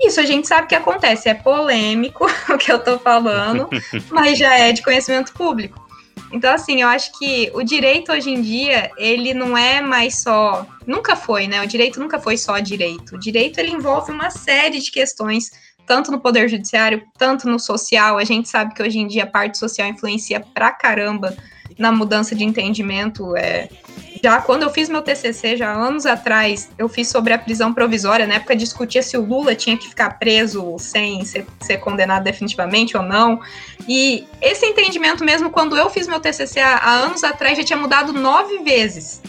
Speaker 3: Isso a gente sabe que acontece, é polêmico o que eu tô falando, mas já é de conhecimento público. Então, assim, eu acho que o direito hoje em dia, ele não é mais só. Nunca foi, né? O direito nunca foi só direito. O direito ele envolve uma série de questões, tanto no poder judiciário, tanto no social. A gente sabe que hoje em dia a parte social influencia pra caramba na mudança de entendimento. É, já quando eu fiz meu TCC, já anos atrás, eu fiz sobre a prisão provisória. Na época discutia se o Lula tinha que ficar preso sem ser, ser condenado definitivamente ou não. E esse entendimento mesmo, quando eu fiz meu TCC há, há anos atrás, já tinha mudado nove vezes.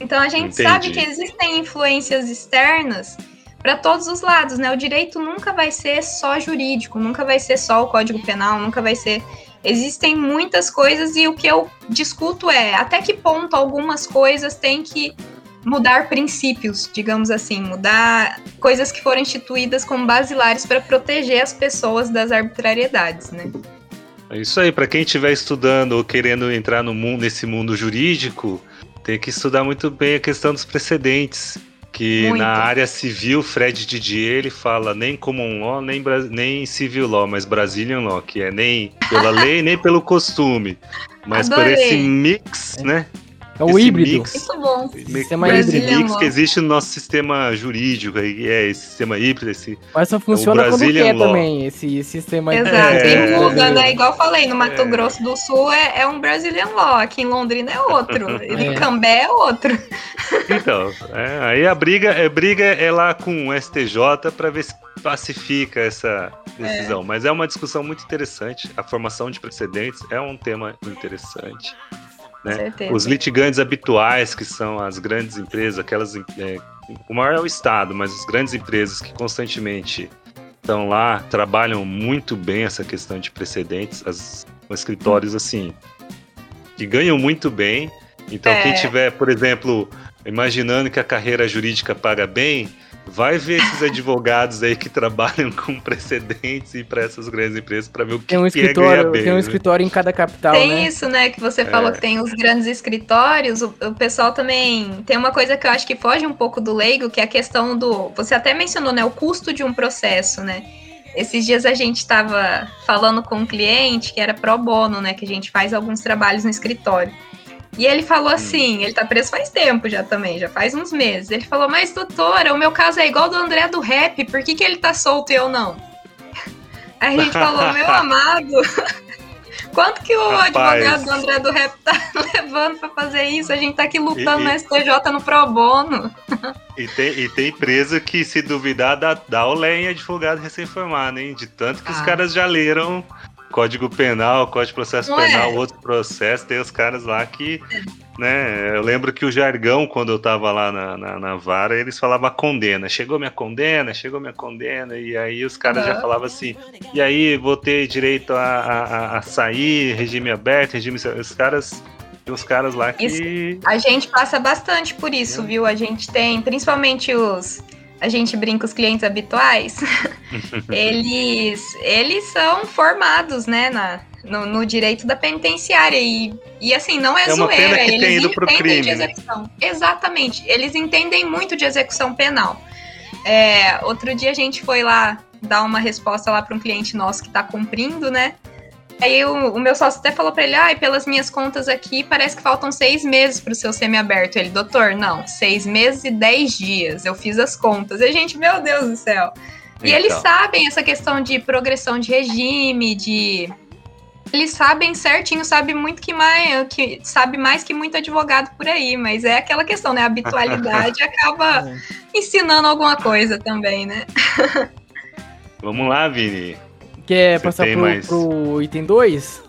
Speaker 3: Então a gente Entendi. sabe que existem influências externas para todos os lados, né? O direito nunca vai ser só jurídico, nunca vai ser só o Código Penal, nunca vai ser Existem muitas coisas e o que eu discuto é até que ponto algumas coisas têm que mudar princípios, digamos assim, mudar coisas que foram instituídas como basilares para proteger as pessoas das arbitrariedades, né?
Speaker 1: É isso aí, para quem estiver estudando ou querendo entrar no mundo, nesse mundo jurídico, tem que estudar muito bem a questão dos precedentes. Que Muito. na área civil, Fred Didier, ele fala nem common law, nem, nem civil law, mas Brazilian law, que é nem pela lei, nem pelo costume. Mas Adorei. por esse mix, né?
Speaker 2: É o esse híbrido.
Speaker 3: Mix, Muito bom.
Speaker 1: Sistema híbrido. mix que existe no nosso sistema jurídico, aí é esse sistema híbrido, esse.
Speaker 2: Mas só funciona é quando quer law. também, esse sistema
Speaker 3: Exato, é, e muda, né? Igual eu falei, no Mato é. Grosso do Sul é, é um Brazilian Law, aqui em Londrina é outro, é. em Cambé é outro.
Speaker 1: Então, é, aí a briga, é, briga é lá com o STJ para ver se pacifica essa decisão. É. Mas é uma discussão muito interessante. A formação de precedentes é um tema interessante. Né? Os litigantes habituais, que são as grandes empresas, aquelas. É, o maior é o Estado, mas as grandes empresas que constantemente estão lá, trabalham muito bem essa questão de precedentes, as, os escritórios assim, que ganham muito bem. Então, é. quem tiver, por exemplo, imaginando que a carreira jurídica paga bem, Vai ver esses advogados aí que trabalham com precedentes e para essas grandes empresas para ver o que,
Speaker 2: tem um escritório, é ganhar bem. Tem um né? escritório em cada capital,
Speaker 3: Tem
Speaker 2: né?
Speaker 3: isso, né? Que você falou é. que tem os grandes escritórios. O, o, pessoal também tem uma coisa que eu acho que foge um pouco do leigo, que é a questão do. Você até mencionou, né? O custo de um processo, né? Esses dias a gente estava falando com um cliente que era pro bono, né? Que a gente faz alguns trabalhos no escritório. E ele falou hum. assim, ele tá preso faz tempo já também, já faz uns meses. Ele falou, mas doutora, o meu caso é igual do André do rap, por que, que ele tá solto e eu não? Aí a gente falou, meu amado, quanto que o Rapaz. advogado do André do rap tá levando pra fazer isso? A gente tá aqui lutando e, no STJ no pro bono.
Speaker 1: E tem, e tem preso que, se duvidar, dá, dá o em advogado recém-formado, hein? De tanto que ah. os caras já leram Código Penal, Código de Processo
Speaker 3: Não
Speaker 1: Penal,
Speaker 3: é?
Speaker 1: outro processo, tem os caras lá que, né, eu lembro que o jargão, quando eu tava lá na, na, na vara, eles falavam condena, chegou minha condena, chegou minha condena, e aí os caras já falavam assim, e aí vou ter direito a, a, a- sair, regime aberto, regime... Os caras, tem uns caras lá que...
Speaker 3: A gente passa bastante por isso, viu? A gente tem, principalmente os. A gente brinca os clientes habituais. eles, eles são formados, né, na, no, no direito da penitenciária. E, e assim, não é,
Speaker 1: É uma
Speaker 3: zoeira.
Speaker 1: pena que
Speaker 3: eles
Speaker 1: tem ido pro
Speaker 3: entendem de
Speaker 1: crime, né?
Speaker 3: execução. Exatamente. Eles entendem muito de execução penal. É, outro dia a gente foi lá dar uma resposta lá para um cliente nosso que está cumprindo, né? Aí o, o meu sócio até falou para ele, ai, pelas minhas contas aqui, parece que faltam seis meses para o seu semiaberto. Ele, doutor, não, seis meses e dez dias. Eu fiz as contas. E a gente, meu Deus do céu. E eles
Speaker 1: Então.
Speaker 3: sabem essa questão de progressão de regime, de. Eles sabem certinho, sabe muito que mais, que sabe mais que muito advogado por aí, mas é aquela questão, né? A habitualidade acaba ensinando alguma coisa também, né?
Speaker 1: Vamos lá, Vini,
Speaker 2: Quer
Speaker 1: Você
Speaker 2: passar pro,
Speaker 1: mais?
Speaker 2: pro item 2?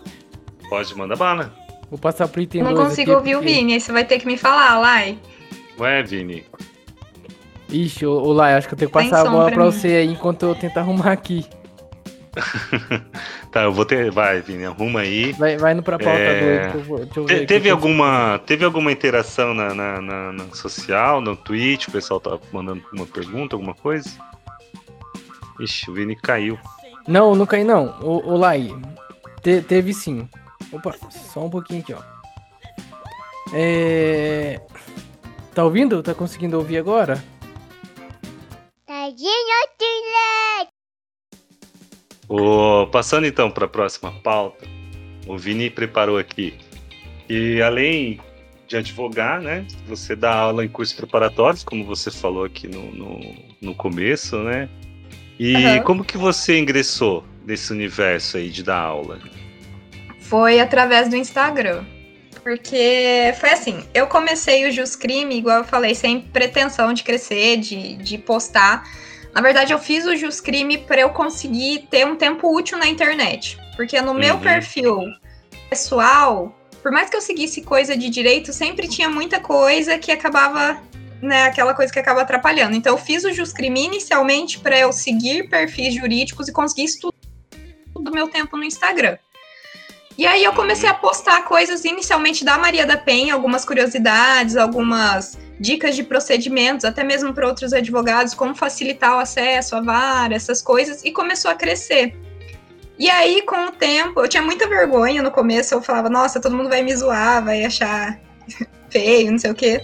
Speaker 1: pode mandar bala.
Speaker 2: Vou passar pro item 2
Speaker 3: Não consigo ouvir o Vini, aí você vai ter que me falar, Lai.
Speaker 1: Ué, Vini,
Speaker 2: Ixi, ô, ô Lai, acho que eu tenho que passar a bola
Speaker 3: pra
Speaker 2: pra você aí enquanto eu tentar arrumar aqui.
Speaker 1: tá, eu vou ter... Vai, Vini, arruma aí.
Speaker 2: Vai, vai no pra pauta
Speaker 1: É.
Speaker 2: 2. que eu vou- deixa eu ver
Speaker 1: Te-
Speaker 2: aqui
Speaker 1: teve
Speaker 2: eu-
Speaker 1: alguma teve alguma interação na, na, na- na social, no Twitch? O pessoal tá mandando uma pergunta, alguma coisa? Ixi, o Vini caiu.
Speaker 2: Não, não cai não. Ô, ô Lai, te- teve sim. Opa, só um pouquinho aqui, ó. É... Tá ouvindo? Tá conseguindo ouvir agora?
Speaker 1: Ô, passando então para a próxima pauta, o Vini preparou aqui. E além de advogar, né? Você dá aula em cursos preparatórios, como você falou aqui no, no, no começo, né? E
Speaker 3: Aham.
Speaker 1: como que você ingressou nesse universo aí de dar aula?
Speaker 3: Foi através do Instagram. Porque foi assim, eu comecei o Jus Crime, igual eu falei, sem pretensão de crescer, de, de postar. Na verdade, eu fiz o Jus Crime para eu conseguir ter um tempo útil na internet. Porque no meu
Speaker 1: Uhum.
Speaker 3: perfil pessoal, por mais que eu seguisse coisa de direito, sempre tinha muita coisa que acabava, né, aquela coisa que acaba atrapalhando. Então, eu fiz o Jus Crime inicialmente para eu seguir perfis jurídicos e conseguir estudar do meu tempo no Instagram. E aí eu comecei a postar coisas inicialmente da Maria da Penha, algumas curiosidades, algumas dicas de procedimentos, até mesmo para outros advogados, como facilitar o acesso à vara, essas coisas, e começou a crescer. E aí, com o tempo, eu tinha muita vergonha no começo, eu falava, nossa, todo mundo vai me zoar, vai achar feio, não sei o quê.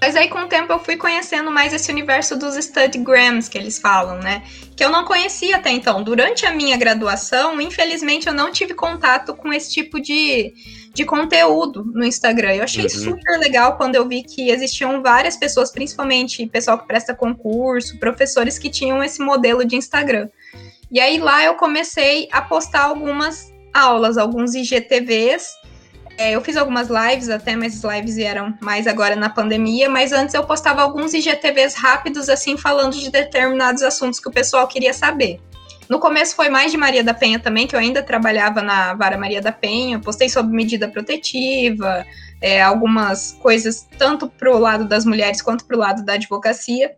Speaker 3: Mas aí, com o tempo, eu fui conhecendo mais esse universo dos studygrams que eles falam, né? Que eu não conhecia até então. Durante a minha graduação, infelizmente, eu não tive contato com esse tipo de, de conteúdo no Instagram. Eu achei
Speaker 1: Uhum.
Speaker 3: super legal quando eu vi que existiam várias pessoas, principalmente pessoal que presta concurso, professores que tinham esse modelo de Instagram. E aí lá eu comecei a postar algumas aulas, alguns IGTVs. É, eu fiz algumas lives até, mas as lives vieram mais agora na pandemia, mas antes eu postava alguns IGTVs rápidos, assim, falando de determinados assuntos que o pessoal queria saber. No começo foi mais de Maria da Penha também, que eu ainda trabalhava na Vara Maria da Penha, postei sobre medida protetiva, é, algumas coisas tanto pro lado das mulheres quanto pro lado da advocacia.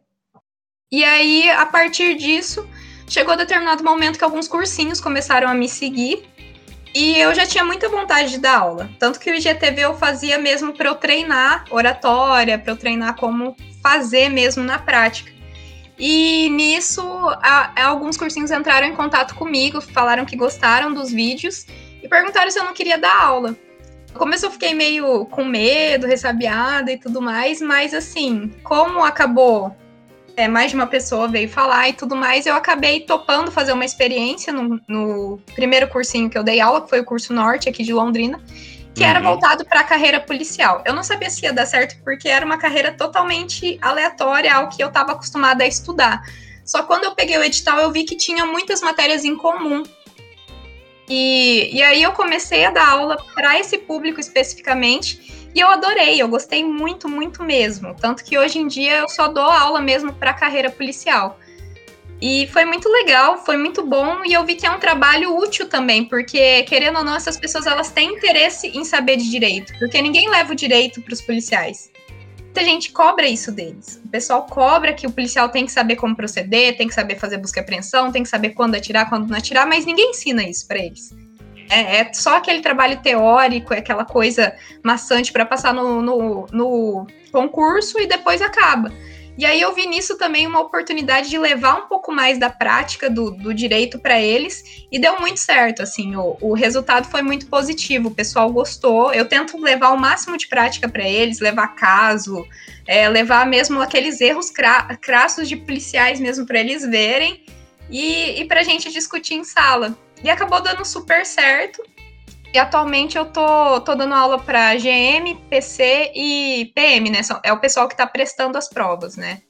Speaker 3: E aí, a partir disso, chegou determinado momento que alguns cursinhos começaram a me seguir e eu já tinha muita vontade de dar aula. Tanto que o IGTV eu fazia mesmo para eu treinar oratória, para eu treinar como fazer mesmo na prática. E nisso, a- alguns cursinhos entraram em contato comigo, falaram que gostaram dos vídeos e perguntaram se eu não queria dar aula. No começo eu fiquei meio com medo, ressabiada e tudo mais, mas assim, como acabou é, mais de uma pessoa veio falar e tudo mais, eu acabei topando fazer uma experiência no, no primeiro cursinho que eu dei aula, que foi o curso Norte aqui de Londrina, que era
Speaker 1: Uhum.
Speaker 3: voltado para a carreira policial. Eu não sabia se ia dar certo porque era uma carreira totalmente aleatória ao que eu estava acostumada a estudar. Só quando eu peguei o edital eu vi que tinha muitas matérias em comum. E, e aí eu comecei a dar aula para esse público especificamente e eu adorei, eu gostei muito, muito mesmo. Tanto que hoje em dia eu só dou aula mesmo para carreira policial. E foi muito legal, foi muito bom e eu vi que é um trabalho útil também, porque querendo ou não, essas pessoas elas têm interesse em saber de direito, porque ninguém leva o direito para os policiais. Muita gente cobra isso deles. O pessoal cobra que o policial tem que saber como proceder, tem que saber fazer busca e apreensão, tem que saber quando atirar, quando não atirar, mas ninguém ensina isso para eles. É, é, só aquele trabalho teórico, é aquela coisa maçante para passar no, no, no concurso e depois acaba. E aí eu vi nisso também uma oportunidade de levar um pouco mais da prática do, do direito para eles e deu muito certo, assim, o, o resultado foi muito positivo, o pessoal gostou. Eu tento levar o máximo de prática para eles, levar caso, é, levar mesmo aqueles erros cra crassos de policiais mesmo para eles verem e, e para a gente discutir em sala. E acabou dando super certo. E atualmente eu tô, tô dando aula para GM, PC e PM, né? É o pessoal que está prestando as provas, né?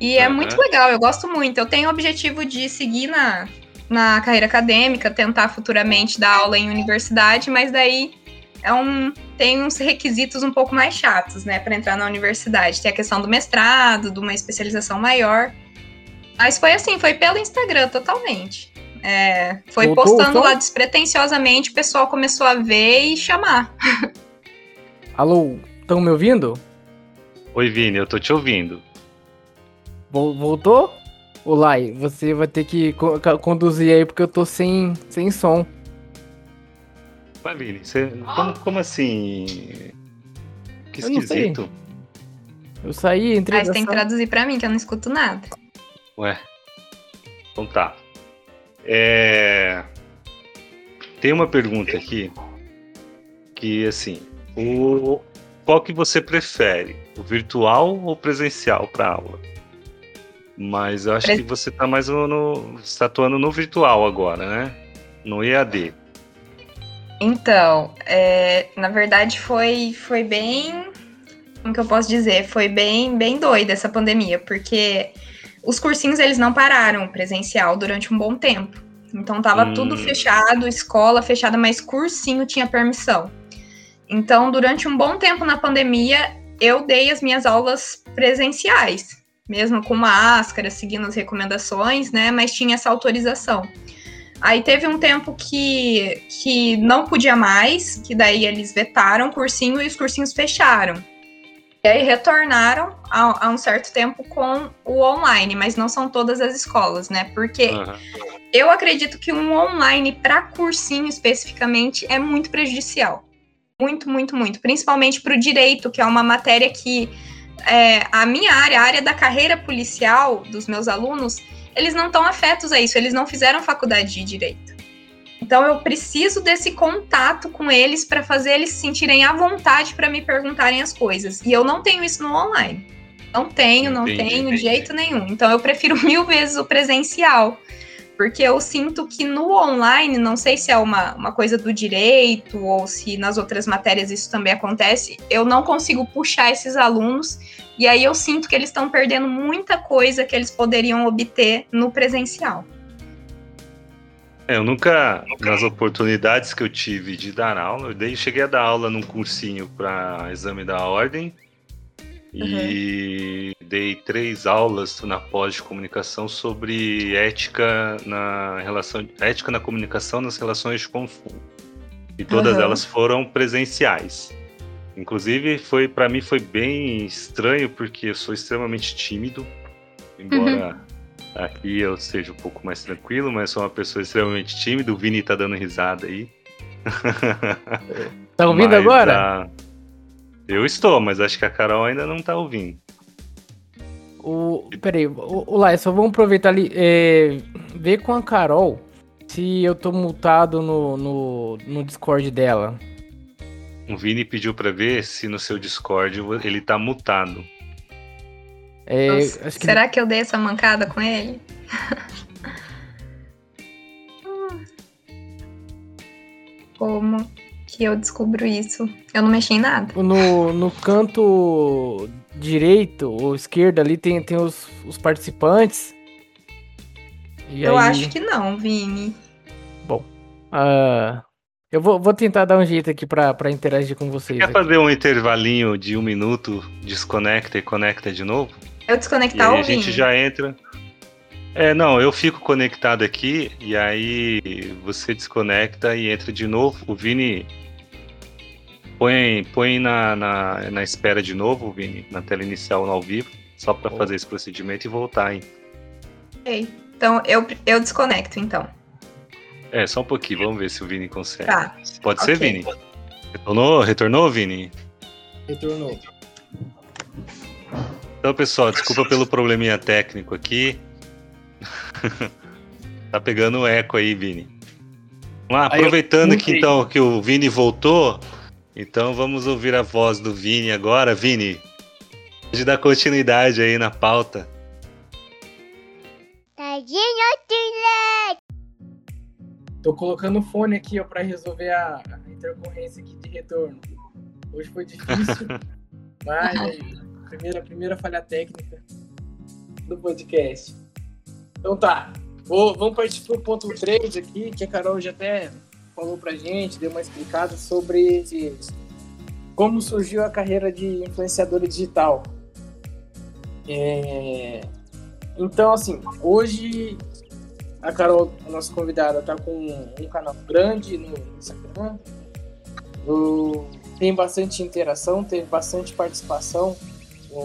Speaker 3: E é uhum. muito legal, eu gosto muito. Eu tenho o objetivo de seguir na, na carreira acadêmica, tentar futuramente dar aula em universidade, mas daí é um, tem uns requisitos um pouco mais chatos, né, para entrar na universidade. Tem a questão do mestrado, de uma especialização maior. Mas foi assim, foi pelo Instagram totalmente. É, foi Voltou, postando lá despretensiosamente, o pessoal começou a ver e chamar.
Speaker 2: Alô, estão me ouvindo?
Speaker 1: Oi, Vini, eu tô te ouvindo.
Speaker 2: Voltou? Olai, você vai ter que co conduzir aí porque eu tô sem, sem som.
Speaker 1: Mas, Vini, você, como, como assim? Que esquisito.
Speaker 2: Eu, eu saí, entrei.
Speaker 3: Mas tem que traduzir pra mim, que eu não escuto nada.
Speaker 1: Ué. Então tá. É... Tem uma pergunta aqui que assim, o qual que você prefere, o virtual ou presencial para aula? Mas eu acho que você está mais no, está atuando no virtual agora, né? No EAD.
Speaker 3: Então, é, na verdade foi foi bem, como que eu posso dizer, foi bem bem doida essa pandemia, porque os cursinhos eles não pararam presencial durante um bom tempo. Então tava hum. tudo fechado, escola fechada, mas cursinho tinha permissão. Então, durante um bom tempo na pandemia, eu dei as minhas aulas presenciais, mesmo com máscara, seguindo as recomendações, né? Mas tinha essa autorização. Aí teve um tempo que, que não podia mais, que daí eles vetaram o cursinho e os cursinhos fecharam. E aí retornaram há, um certo tempo com o online, mas não são todas as escolas, né? Porque uhum. eu acredito que um online para cursinho especificamente é muito prejudicial. Muito, muito, muito. Principalmente para o direito, que é uma matéria que é, a minha área, a área da carreira policial dos meus alunos, eles não estão afetos a isso, eles não fizeram faculdade de direito. Então eu preciso desse contato com eles para fazer eles se sentirem à vontade para me perguntarem as coisas. E eu não tenho isso no online. Não tenho, não entendi, tenho de jeito nenhum. Então eu prefiro mil vezes o presencial. Porque eu sinto que no online, não sei se é uma, uma coisa do direito ou se nas outras matérias isso também acontece, eu não consigo puxar esses alunos e aí eu sinto que eles estão perdendo muita coisa que eles poderiam obter no presencial.
Speaker 1: É, eu nunca, nas oportunidades que eu tive de dar aula, eu dei, cheguei a dar aula num cursinho para exame da ordem e uhum. dei três aulas na pós de comunicação sobre ética na relação, ética na comunicação nas relações de consumo. E todas uhum. elas foram presenciais. Inclusive, foi para mim foi bem estranho porque eu sou extremamente tímido, embora uhum Aqui eu seja um pouco mais tranquilo, mas sou uma pessoa extremamente tímida. O Vini tá dando risada aí.
Speaker 2: Tá ouvindo mas, agora? Ah,
Speaker 1: eu estou, mas acho que a Carol ainda não tá ouvindo.
Speaker 2: O, peraí, o, o Lai, só vamos aproveitar ali. É, ver com a Carol se eu tô multado no, no, no Discord dela.
Speaker 1: O Vini pediu para ver se no seu Discord ele tá mutado.
Speaker 3: É, Nossa, que... Será que eu dei essa mancada com ele? Como que eu descubro isso? Eu não mexi em nada.
Speaker 2: No, no canto direito ou esquerdo ali tem, tem os, os participantes.
Speaker 3: E eu aí... acho que não, Vini.
Speaker 2: Bom, uh, eu vou, vou tentar dar um jeito aqui pra, pra interagir com vocês.
Speaker 1: Quer
Speaker 2: aqui.
Speaker 1: fazer um intervalinho de um minuto, desconecta e conecta de novo?
Speaker 3: Eu desconectar
Speaker 1: e aí a gente já entra. É, não, eu fico conectado aqui e aí você desconecta e entra de novo. O Vini põe, põe na, na, na espera de novo, Vini, na tela inicial no ao vivo, só para oh. fazer esse procedimento e voltar, hein?
Speaker 3: Ok. Então eu, eu desconecto, então.
Speaker 1: É, só um pouquinho, vamos ver se o Vini consegue. Tá. Pode okay. ser, Vini? Retornou, retornou, Vini?
Speaker 2: Retornou.
Speaker 1: Então, pessoal, desculpa pelo probleminha técnico aqui. tá pegando eco aí, Vini. Vamos lá, aproveitando que então que o Vini voltou, então vamos ouvir a voz do Vini agora, Vini. Pode dar continuidade aí na pauta.
Speaker 2: Tô colocando o fone aqui ó para resolver a, intercorrência aqui de retorno. Hoje foi difícil, mas aí, primeira primeira falha técnica do podcast. Então tá, Vou, vamos partir para o ponto 3 aqui, que a Carol já até falou para gente, deu uma explicada sobre como surgiu a carreira de influenciadora digital. É... Então, assim, hoje a Carol, a nossa convidada, está com um canal grande no Instagram, tem bastante interação, teve bastante participação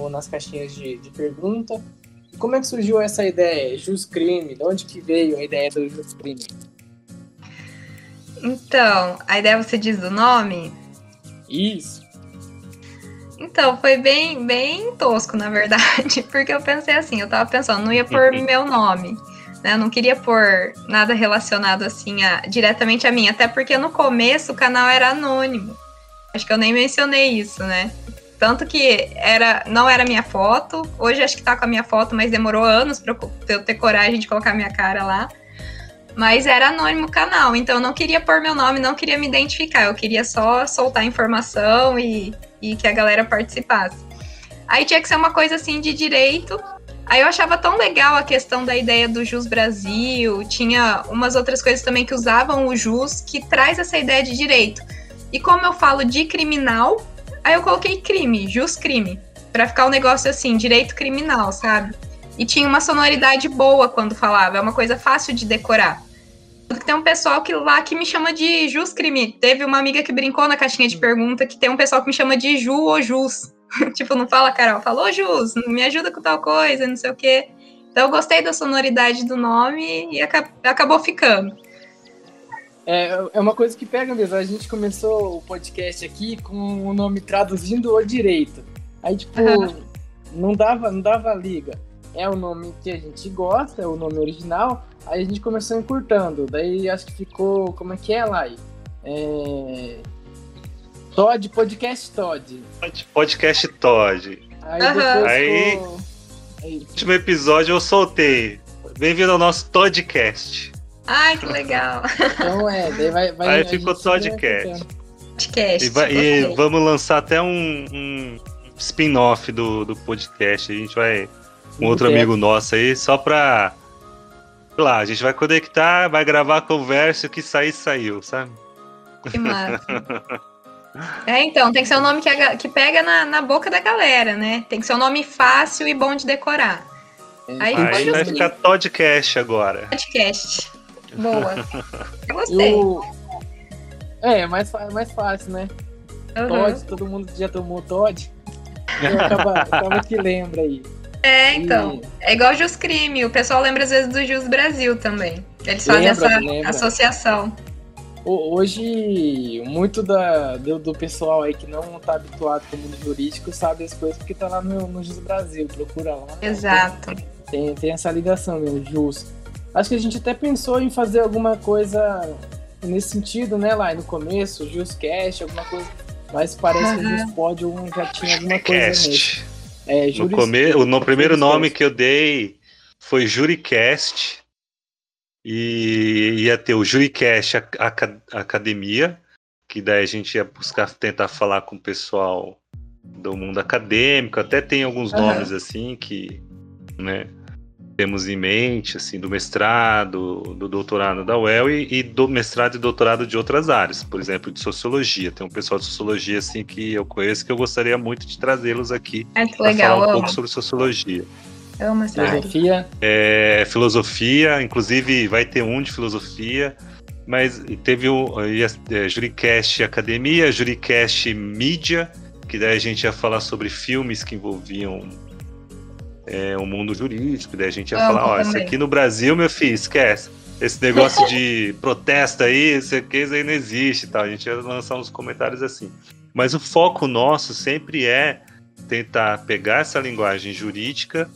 Speaker 2: nas caixinhas de, de pergunta como é que surgiu essa ideia, Jus Crime? De onde que veio a ideia do Jus Crime?
Speaker 3: Então, a ideia você diz do nome?
Speaker 2: Isso.
Speaker 3: Então, foi bem, bem tosco, na verdade, porque eu pensei assim, eu tava pensando, não ia pôr meu nome, né? Eu não queria pôr nada relacionado assim a, diretamente a mim, até porque no começo o canal era anônimo. Acho que eu nem mencionei isso, né? Tanto que era, não era minha foto. Hoje acho que tá com a minha foto, mas demorou anos pra eu ter coragem de colocar minha cara lá. Mas era anônimo o canal, então eu não queria pôr meu nome, não queria me identificar. Eu queria só soltar informação e, e que a galera participasse. Aí tinha que ser uma coisa assim de direito. Aí eu achava tão legal a questão da ideia do Jus Brasil, tinha umas outras coisas também que usavam o Jus, que traz essa ideia de direito. E como eu falo de criminal, Aí eu coloquei crime, jus crime, para ficar um negócio assim, direito criminal, sabe? E tinha uma sonoridade boa quando falava, é uma coisa fácil de decorar. Tem um pessoal que lá que me chama de Jus Crime. Teve uma amiga que brincou na caixinha de pergunta que tem um pessoal que me chama de Ju ou Jus. tipo, não fala Carol, falou Jus, me ajuda com tal coisa, não sei o quê. Então eu gostei da sonoridade do nome e acabou ficando.
Speaker 2: É, é uma coisa que pega mesmo. A gente começou o podcast aqui com o nome traduzindo o direito. Aí, tipo, uhum. não, dava, não dava liga. É o nome que a gente gosta, é o nome original. Aí a gente começou encurtando. Daí acho que ficou. Como é que é, Lai? É... Todd, podcast Todd.
Speaker 1: Podcast Todd.
Speaker 2: Aí, uhum.
Speaker 1: aí, ficou... aí, último episódio eu soltei. Bem-vindo ao nosso Toddcast.
Speaker 3: Ai, que legal.
Speaker 2: Então é, daí vai. vai
Speaker 1: Aí ficou podcast.
Speaker 3: Podcast.
Speaker 1: E, vai, e, vamos lançar até um, um spin-off do, do podcast. A gente vai. Um outro amigo nosso aí, só pra. Sei lá, a gente vai conectar, vai gravar a conversa e o que sair, saiu, sabe?
Speaker 3: Que massa. É, então, tem que ser um nome que, que pega na, na boca da galera, né? Tem que ser um nome fácil e bom de decorar.
Speaker 1: Aí, Aí vai ficar Toddcast agora.
Speaker 3: Podcast. Boa. Eu gostei. O...
Speaker 2: É, é mais, mais fácil, né? Uhum. Todd, todo mundo já tomou Todd. Então acaba, acaba que lembra aí.
Speaker 3: É, então. E... É igual Jus Crime. O pessoal lembra às vezes do Jus Brasil também. Eles fazem lembra, essa lembra. associação.
Speaker 2: Hoje, muito da, do, do, pessoal aí que não está habituado com o mundo jurídico sabe as coisas porque está lá no, no Jus Brasil, procura lá.
Speaker 3: Exato.
Speaker 2: Tem, tem essa ligação mesmo, Jus. Acho que a gente até pensou em fazer alguma coisa nesse sentido, né, lá no começo, Just Cast, alguma coisa. Mas parece uhum. que o Just Podium já tinha alguma coisa nesse.
Speaker 1: É, no, come... o no primeiro nome que eu dei foi Juricast. E ia ter o Juricast Academia, que daí a gente ia buscar tentar falar com o pessoal do mundo acadêmico. Até tem alguns uhum. nomes assim que, né? Temos em mente, assim, do mestrado, do doutorado da UEL e, e, do mestrado e doutorado de outras áreas, por exemplo, de sociologia. Tem um pessoal de sociologia, assim, que eu conheço que eu gostaria muito de trazê-los aqui
Speaker 3: é, para falar
Speaker 1: um pouco sobre sociologia.
Speaker 3: Amo
Speaker 2: Filosofia.
Speaker 1: É, filosofia, inclusive vai ter um de filosofia. Mas teve o é, Juricast Academia, Juricast Mídia, que daí a gente ia falar sobre filmes que envolviam é, o mundo jurídico, daí a gente ia falar, ó, isso aqui no Brasil, meu filho, esquece. Esse negócio de protesto aí, isso aqui isso aí não existe tal. A gente ia lançar uns comentários assim. Mas o foco nosso sempre é tentar pegar essa linguagem jurídica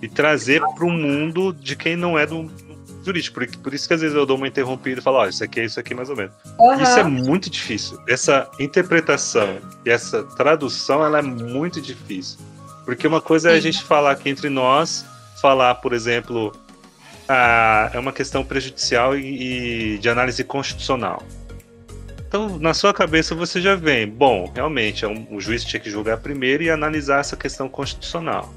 Speaker 1: e trazer para o mundo de quem não é do jurídico. Por, por, isso que às vezes eu dou uma interrompida e falo, ó, oh, isso aqui é isso aqui mais ou menos. Uhum. Isso é muito difícil. Essa interpretação e essa tradução, ela é muito difícil. Porque uma coisa é a gente falar aqui entre nós, falar, por exemplo, é uma questão prejudicial e, e de análise constitucional. Então, na sua cabeça você já vem, bom, realmente, é um, o juiz tinha que julgar primeiro e analisar essa questão constitucional.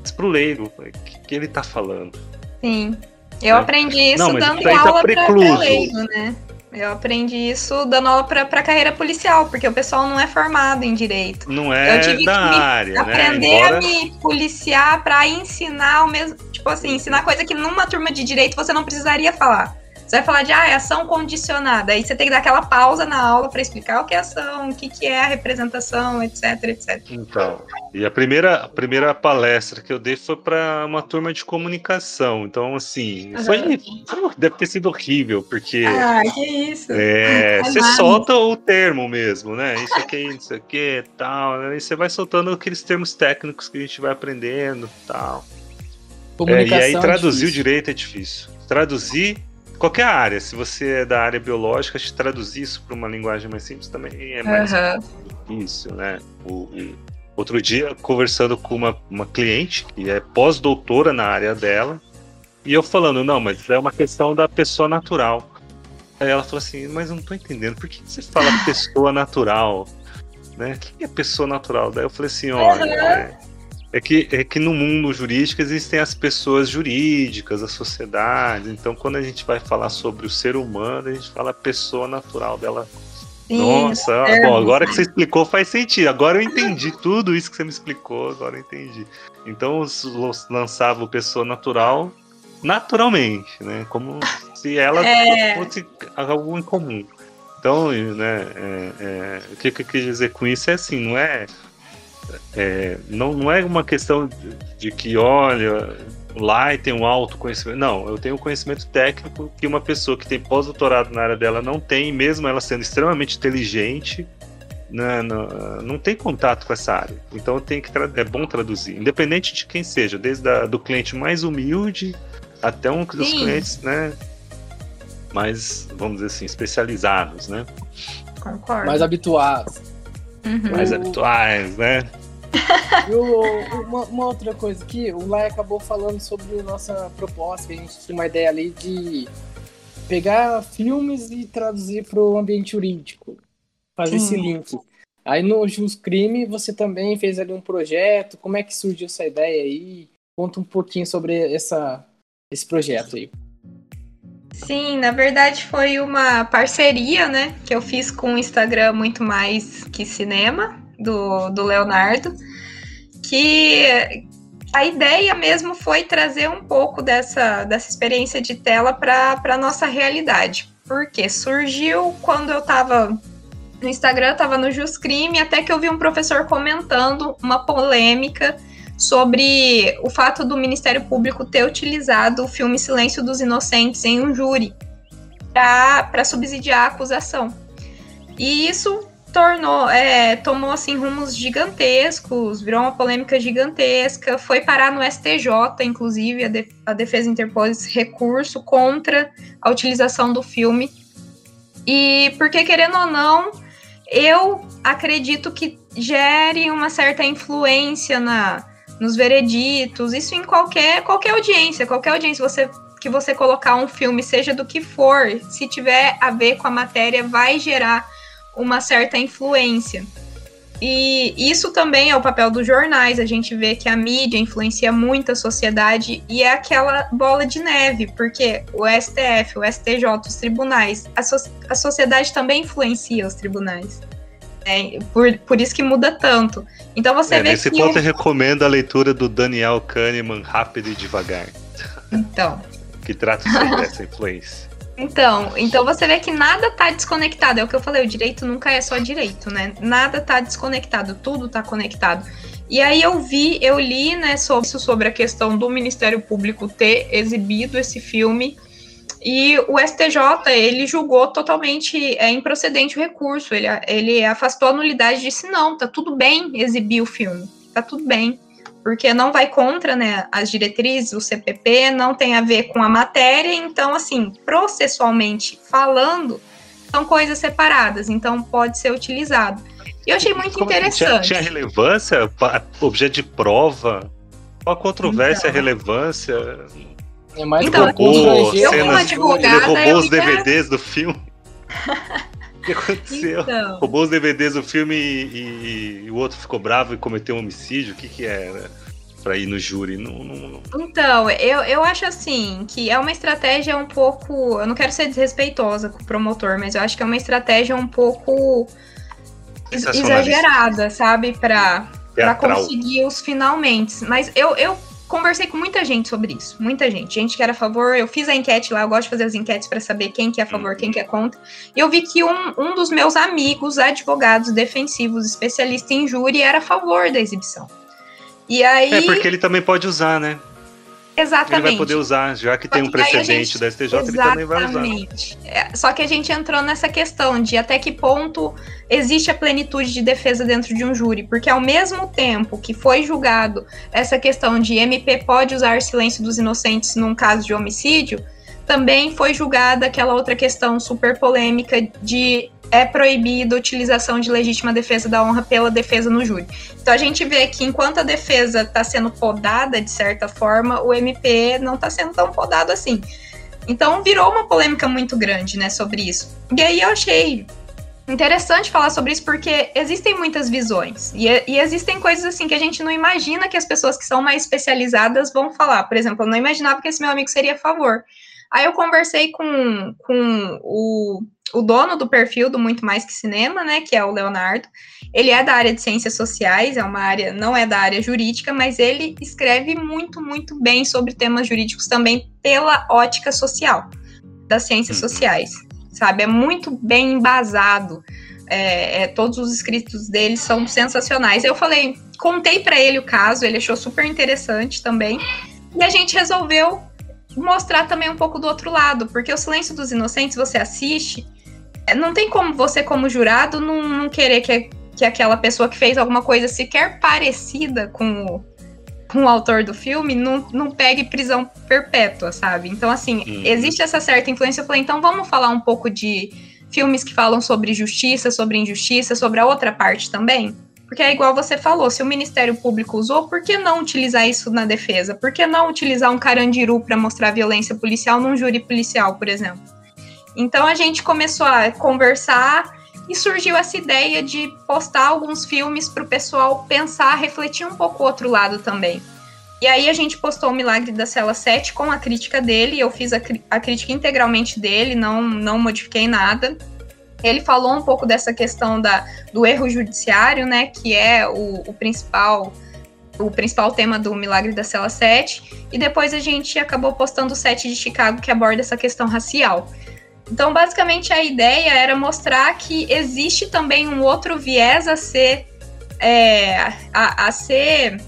Speaker 1: Mas pro leigo, o que, que ele está falando?
Speaker 3: Sim. Eu é. aprendi isso Não, dando tá aula tá para leigo, né? Eu aprendi isso dando aula para carreira policial, porque o pessoal não é formado em direito.
Speaker 1: Não é eu tive da que área,
Speaker 3: aprender
Speaker 1: né? Embora...
Speaker 3: a me policiar para ensinar o mesmo, tipo assim, ensinar coisa que numa turma de direito você não precisaria falar. Você vai falar de ah, é ação condicionada. Aí você tem que dar aquela pausa na aula para explicar o que é ação, o que, que é a representação, etc, etc.
Speaker 1: Então, e a primeira, a primeira palestra que eu dei foi para uma turma de comunicação. Então, assim, uhum. foi, deve ter sido horrível, porque.
Speaker 3: Ah, que isso!
Speaker 1: É, é você nada. solta o termo mesmo, né? Isso aqui, isso aqui, tal. Né? E você vai soltando aqueles termos técnicos que a gente vai aprendendo tal. É, e aí traduzir é o direito é difícil. Traduzir qualquer área, se você é da área biológica, te traduzir isso para uma linguagem mais simples também é mais uhum. difícil, né? O, o, outro dia, conversando com uma, uma cliente que é pós-doutora na área dela, e eu falando, não, mas é uma questão da pessoa natural. Aí ela falou assim, mas eu não tô entendendo, por que você fala pessoa natural? Né? O que é pessoa natural? Daí eu falei assim, olha, uhum. é, é que, é que no mundo jurídico existem as pessoas jurídicas, as sociedades. Então, quando a gente vai falar sobre o ser humano, a gente fala a pessoa natural dela. Sim, Nossa, é bom, agora que você explicou faz sentido. Agora eu entendi tudo isso que você me explicou, agora eu entendi. Então, lançava o pessoa natural naturalmente, né? Como se ela é... fosse algo em comum. Então, né, é, é, o que eu quis dizer com isso é assim, não é é, não, não é uma questão de, de que, olha, lá tem um alto conhecimento. Não, eu tenho um conhecimento técnico que uma pessoa que tem pós-doutorado na área dela não tem, mesmo ela sendo extremamente inteligente, né, não, não, tem contato com essa área. Então tem que é bom traduzir, independente de quem seja, desde a, do cliente mais humilde até um dos Sim. clientes, né, mais, vamos dizer assim, especializados, né?
Speaker 3: Concordo.
Speaker 2: Mais habituados
Speaker 1: uhum. mais habituais, né?
Speaker 2: E uma, uma, outra coisa aqui, o Lai acabou falando sobre a nossa proposta, que a gente tinha uma ideia ali de pegar filmes e traduzir para o ambiente jurídico, fazer Sim. esse link. Aí no Jus Crime você também fez ali um projeto, como é que surgiu essa ideia aí? Conta um pouquinho sobre essa, esse projeto aí.
Speaker 3: Sim, na verdade foi uma parceria, né, que eu fiz com o Instagram Muito Mais Que Cinema, do, do Leonardo, que a ideia mesmo foi trazer um pouco dessa, dessa experiência de tela para a nossa realidade. Porque surgiu quando eu estava no Instagram, estava no Juscrime, até que eu vi um professor comentando uma polêmica sobre o fato do Ministério Público ter utilizado o filme Silêncio dos Inocentes em um júri para subsidiar a acusação. E isso tornou, é, tomou assim rumos gigantescos, virou uma polêmica gigantesca, foi parar no STJ, inclusive a, de, a defesa interpôs recurso contra a utilização do filme. E porque querendo ou não, eu acredito que gere uma certa influência na nos vereditos, isso em qualquer qualquer audiência, qualquer audiência você que você colocar um filme, seja do que for, se tiver a ver com a matéria, vai gerar uma certa influência. E isso também é o papel dos jornais. A gente vê que a mídia influencia muito a sociedade e é aquela bola de neve, porque o STF, o STJ, os tribunais, a, so a sociedade também influencia os tribunais. É, por, por isso que muda tanto. Então você é, vê
Speaker 1: nesse
Speaker 3: que.
Speaker 1: Nesse ponto eu recomendo a leitura do Daniel Kahneman, Rápido e Devagar.
Speaker 3: Então.
Speaker 1: que trata sobre essa influência.
Speaker 3: Então, então você vê que nada tá desconectado. É o que eu falei, o direito nunca é só direito, né? Nada tá desconectado, tudo tá conectado. E aí eu vi, eu li, né, sobre, sobre a questão do Ministério Público ter exibido esse filme e o STJ, ele julgou totalmente é, improcedente o recurso. Ele, ele afastou a nulidade e disse: não, tá tudo bem exibir o filme, tá tudo bem. Porque não vai contra né, as diretrizes, o CPP, não tem a ver com a matéria, então, assim, processualmente falando, são coisas separadas, então pode ser utilizado. E eu achei muito Como interessante.
Speaker 1: Tinha, tinha relevância? Objeto de prova? Qual a controvérsia, então, a relevância?
Speaker 2: É mais
Speaker 3: então,
Speaker 1: roubou,
Speaker 3: eu como advogada,
Speaker 1: ele roubou os DVDs do filme. O que aconteceu? Então. Roubou os DVDs do filme e, e, e, o outro ficou bravo e cometeu um homicídio? O que que era? Pra ir no júri. Não, não...
Speaker 3: Então, eu, eu acho assim que é uma estratégia um pouco. Eu não quero ser desrespeitosa com o promotor, mas eu acho que é uma estratégia um pouco exagerada, sabe? Pra, pra conseguir os finalmente. Mas eu, eu conversei com muita gente sobre isso, muita gente, gente que era a favor, eu fiz a enquete lá, eu gosto de fazer as enquetes para saber quem que é a favor, quem que é contra, e eu vi que um, um dos meus amigos, advogados defensivos, especialista em júri, era a favor da exibição. E aí...
Speaker 1: É, porque ele também pode usar, né?
Speaker 3: Exatamente. Ele
Speaker 1: vai poder usar, já que, tem um precedente gente... da STJ, Exatamente. ele também vai usar.
Speaker 3: É, só que a gente entrou nessa questão de até que ponto existe a plenitude de defesa dentro de um júri, porque ao mesmo tempo que foi julgado essa questão de MP pode usar silêncio dos inocentes num caso de homicídio, também foi julgada aquela outra questão super polêmica de é proibida a utilização de legítima defesa da honra pela defesa no júri. Então a gente vê que enquanto a defesa está sendo podada de certa forma, o MP não está sendo tão podado assim. Então virou uma polêmica muito grande, né, sobre isso. E aí eu achei interessante falar sobre isso porque existem muitas visões e, e, existem coisas assim que a gente não imagina que as pessoas que são mais especializadas vão falar. Por exemplo, eu não imaginava que esse meu amigo seria a favor. Aí eu conversei com, com o o dono do perfil do Muito Mais Que Cinema, né, que é o Leonardo. Ele é da área de ciências sociais, é uma área, não é da área jurídica, mas ele escreve muito, muito bem sobre temas jurídicos também pela ótica social, das ciências uhum. sociais, sabe? É muito bem embasado. É, é, todos os escritos dele são sensacionais. Eu falei, contei para ele o caso, ele achou super interessante também. E a gente resolveu mostrar também um pouco do outro lado, porque o Silêncio dos Inocentes você assiste é, não tem como você, como jurado, não, não querer que, que aquela pessoa que fez alguma coisa sequer parecida com o, com o autor do filme não, não pegue prisão perpétua, sabe? Então, assim, uhum. existe essa certa influência. Eu falei, então vamos falar um pouco de filmes que falam sobre justiça, sobre injustiça, sobre a outra parte também? Porque é igual você falou, se o Ministério Público usou, por que não utilizar isso na defesa? Por que não utilizar um carandiru para mostrar violência policial num júri policial, por exemplo? Então a gente começou a conversar e surgiu essa ideia de postar alguns filmes para o pessoal pensar, refletir um pouco o outro lado também. E aí a gente postou o Milagre da Cela 7 com a crítica dele, eu fiz a, a crítica integralmente dele, não, não modifiquei nada. Ele falou um pouco dessa questão da, do erro judiciário, né, que é o, o principal o principal tema do Milagre da Cela 7, e depois a gente acabou postando o 7 de Chicago, que aborda essa questão racial. Então, basicamente, a ideia era mostrar que existe também um outro viés a ser. É, a, a ser.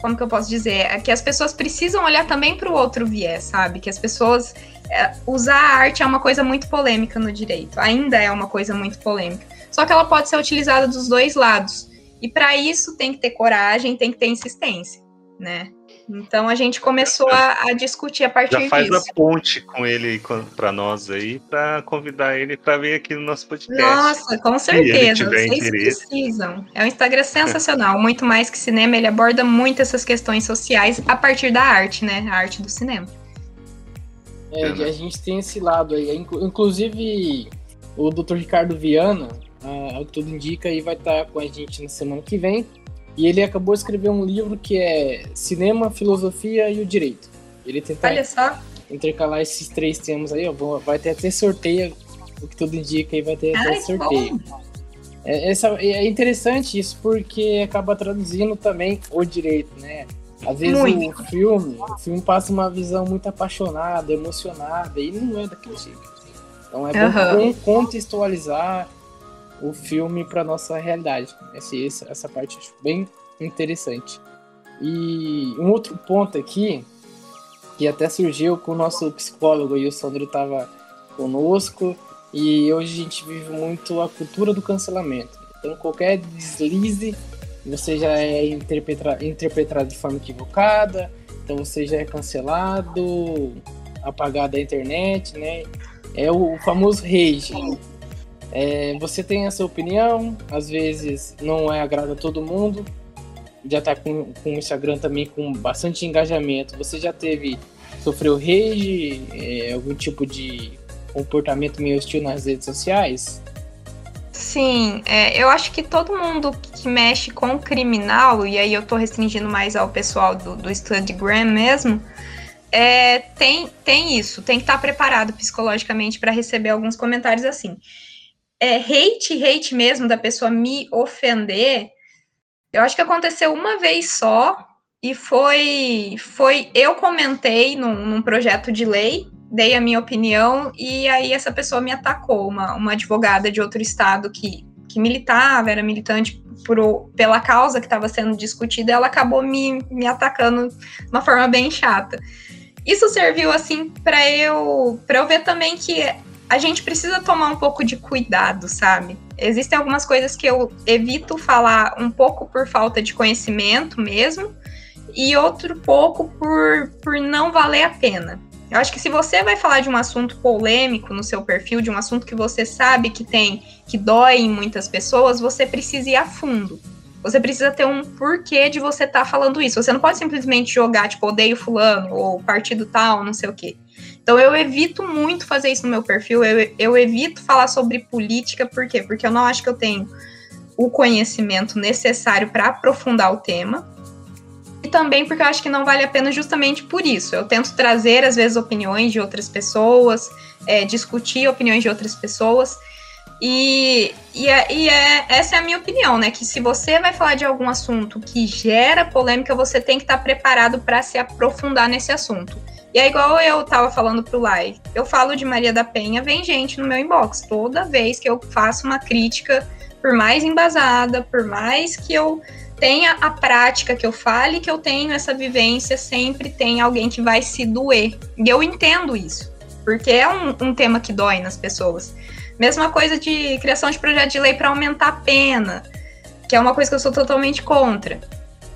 Speaker 3: Como que eu posso dizer? É que as pessoas precisam olhar também para o outro viés, sabe? Que as pessoas. É, usar a arte é uma coisa muito polêmica no direito, ainda é uma coisa muito polêmica. Só que ela pode ser utilizada dos dois lados. E para isso tem que ter coragem, tem que ter insistência, né? Então a gente começou a, a discutir a partir
Speaker 1: Já faz
Speaker 3: disso.
Speaker 1: a ponte com ele para nós aí, para convidar ele para vir aqui no nosso podcast.
Speaker 3: Nossa, com certeza. Vocês interesse. precisam. É um Instagram sensacional, muito mais que cinema. Ele aborda muito essas questões sociais a partir da arte, né? A arte do cinema.
Speaker 2: É, a gente tem esse lado aí. Inclusive, o Dr. Ricardo Viana, uh, o que tudo indica, aí vai estar com a gente na semana que vem e ele acabou de escrever um livro que é Cinema, Filosofia e o Direito. Ele tenta
Speaker 3: Olha só.
Speaker 2: intercalar esses três temas aí, ó. Vai ter até sorteio, o que tudo indica aí vai ter Ai, até sorteio. É, essa, é interessante isso porque acaba traduzindo também o direito, né? Às vezes muito. o filme, o filme passa uma visão muito apaixonada, emocionada, e não é daquele jeito. Então é uhum. bom contextualizar o filme para nossa realidade. Essa, essa parte acho bem interessante. E um outro ponto aqui, que até surgiu com o nosso psicólogo, e o Sandro estava conosco, e hoje a gente vive muito a cultura do cancelamento. Então qualquer deslize, você já é interpretado, de forma equivocada, então você já é cancelado, apagado da internet, né? É o famoso rage. É, você tem a sua opinião, às vezes não é agrada a todo mundo. Já está com, com o Instagram também com bastante engajamento. Você já teve, sofreu rage, é, algum tipo de comportamento meio hostil nas redes sociais?
Speaker 3: Sim, é, eu acho que todo mundo que mexe com criminal, e aí eu tô restringindo mais ao pessoal do, do Studgram mesmo, é, tem, tem isso, tem que estar tá preparado psicologicamente para receber alguns comentários assim. É, hate, hate mesmo, da pessoa me ofender, eu acho que aconteceu uma vez só, e foi, foi eu comentei num, num projeto de lei dei a minha opinião e aí essa pessoa me atacou, uma, uma advogada de outro estado que, que militava, era militante por, pela causa que estava sendo discutida, ela acabou me, me atacando de uma forma bem chata. Isso serviu assim para eu para eu ver também que a gente precisa tomar um pouco de cuidado, sabe? Existem algumas coisas que eu evito falar um pouco por falta de conhecimento mesmo, e outro pouco por, por não valer a pena. Eu acho que se você vai falar de um assunto polêmico no seu perfil, de um assunto que você sabe que tem, que dói em muitas pessoas, você precisa ir a fundo. Você precisa ter um porquê de você estar tá falando isso. Você não pode simplesmente jogar, tipo, odeio fulano, ou partido tal, não sei o quê. Então eu evito muito fazer isso no meu perfil, eu, eu evito falar sobre política, por quê? Porque eu não acho que eu tenho o conhecimento necessário para aprofundar o tema e também porque eu acho que não vale a pena justamente por isso. Eu tento trazer, às vezes, opiniões de outras pessoas, é, discutir opiniões de outras pessoas. E, e, é, e é, essa é a minha opinião, né? Que se você vai falar de algum assunto que gera polêmica, você tem que estar preparado para se aprofundar nesse assunto. E é igual eu tava falando pro Lai. Eu falo de Maria da Penha, vem gente no meu inbox. Toda vez que eu faço uma crítica, por mais embasada, por mais que eu tenha a prática que eu fale, que eu tenho essa vivência, sempre tem alguém que vai se doer. E eu entendo isso, porque é um, um tema que dói nas pessoas. Mesma coisa de criação de projeto de lei para aumentar a pena, que é uma coisa que eu sou totalmente contra.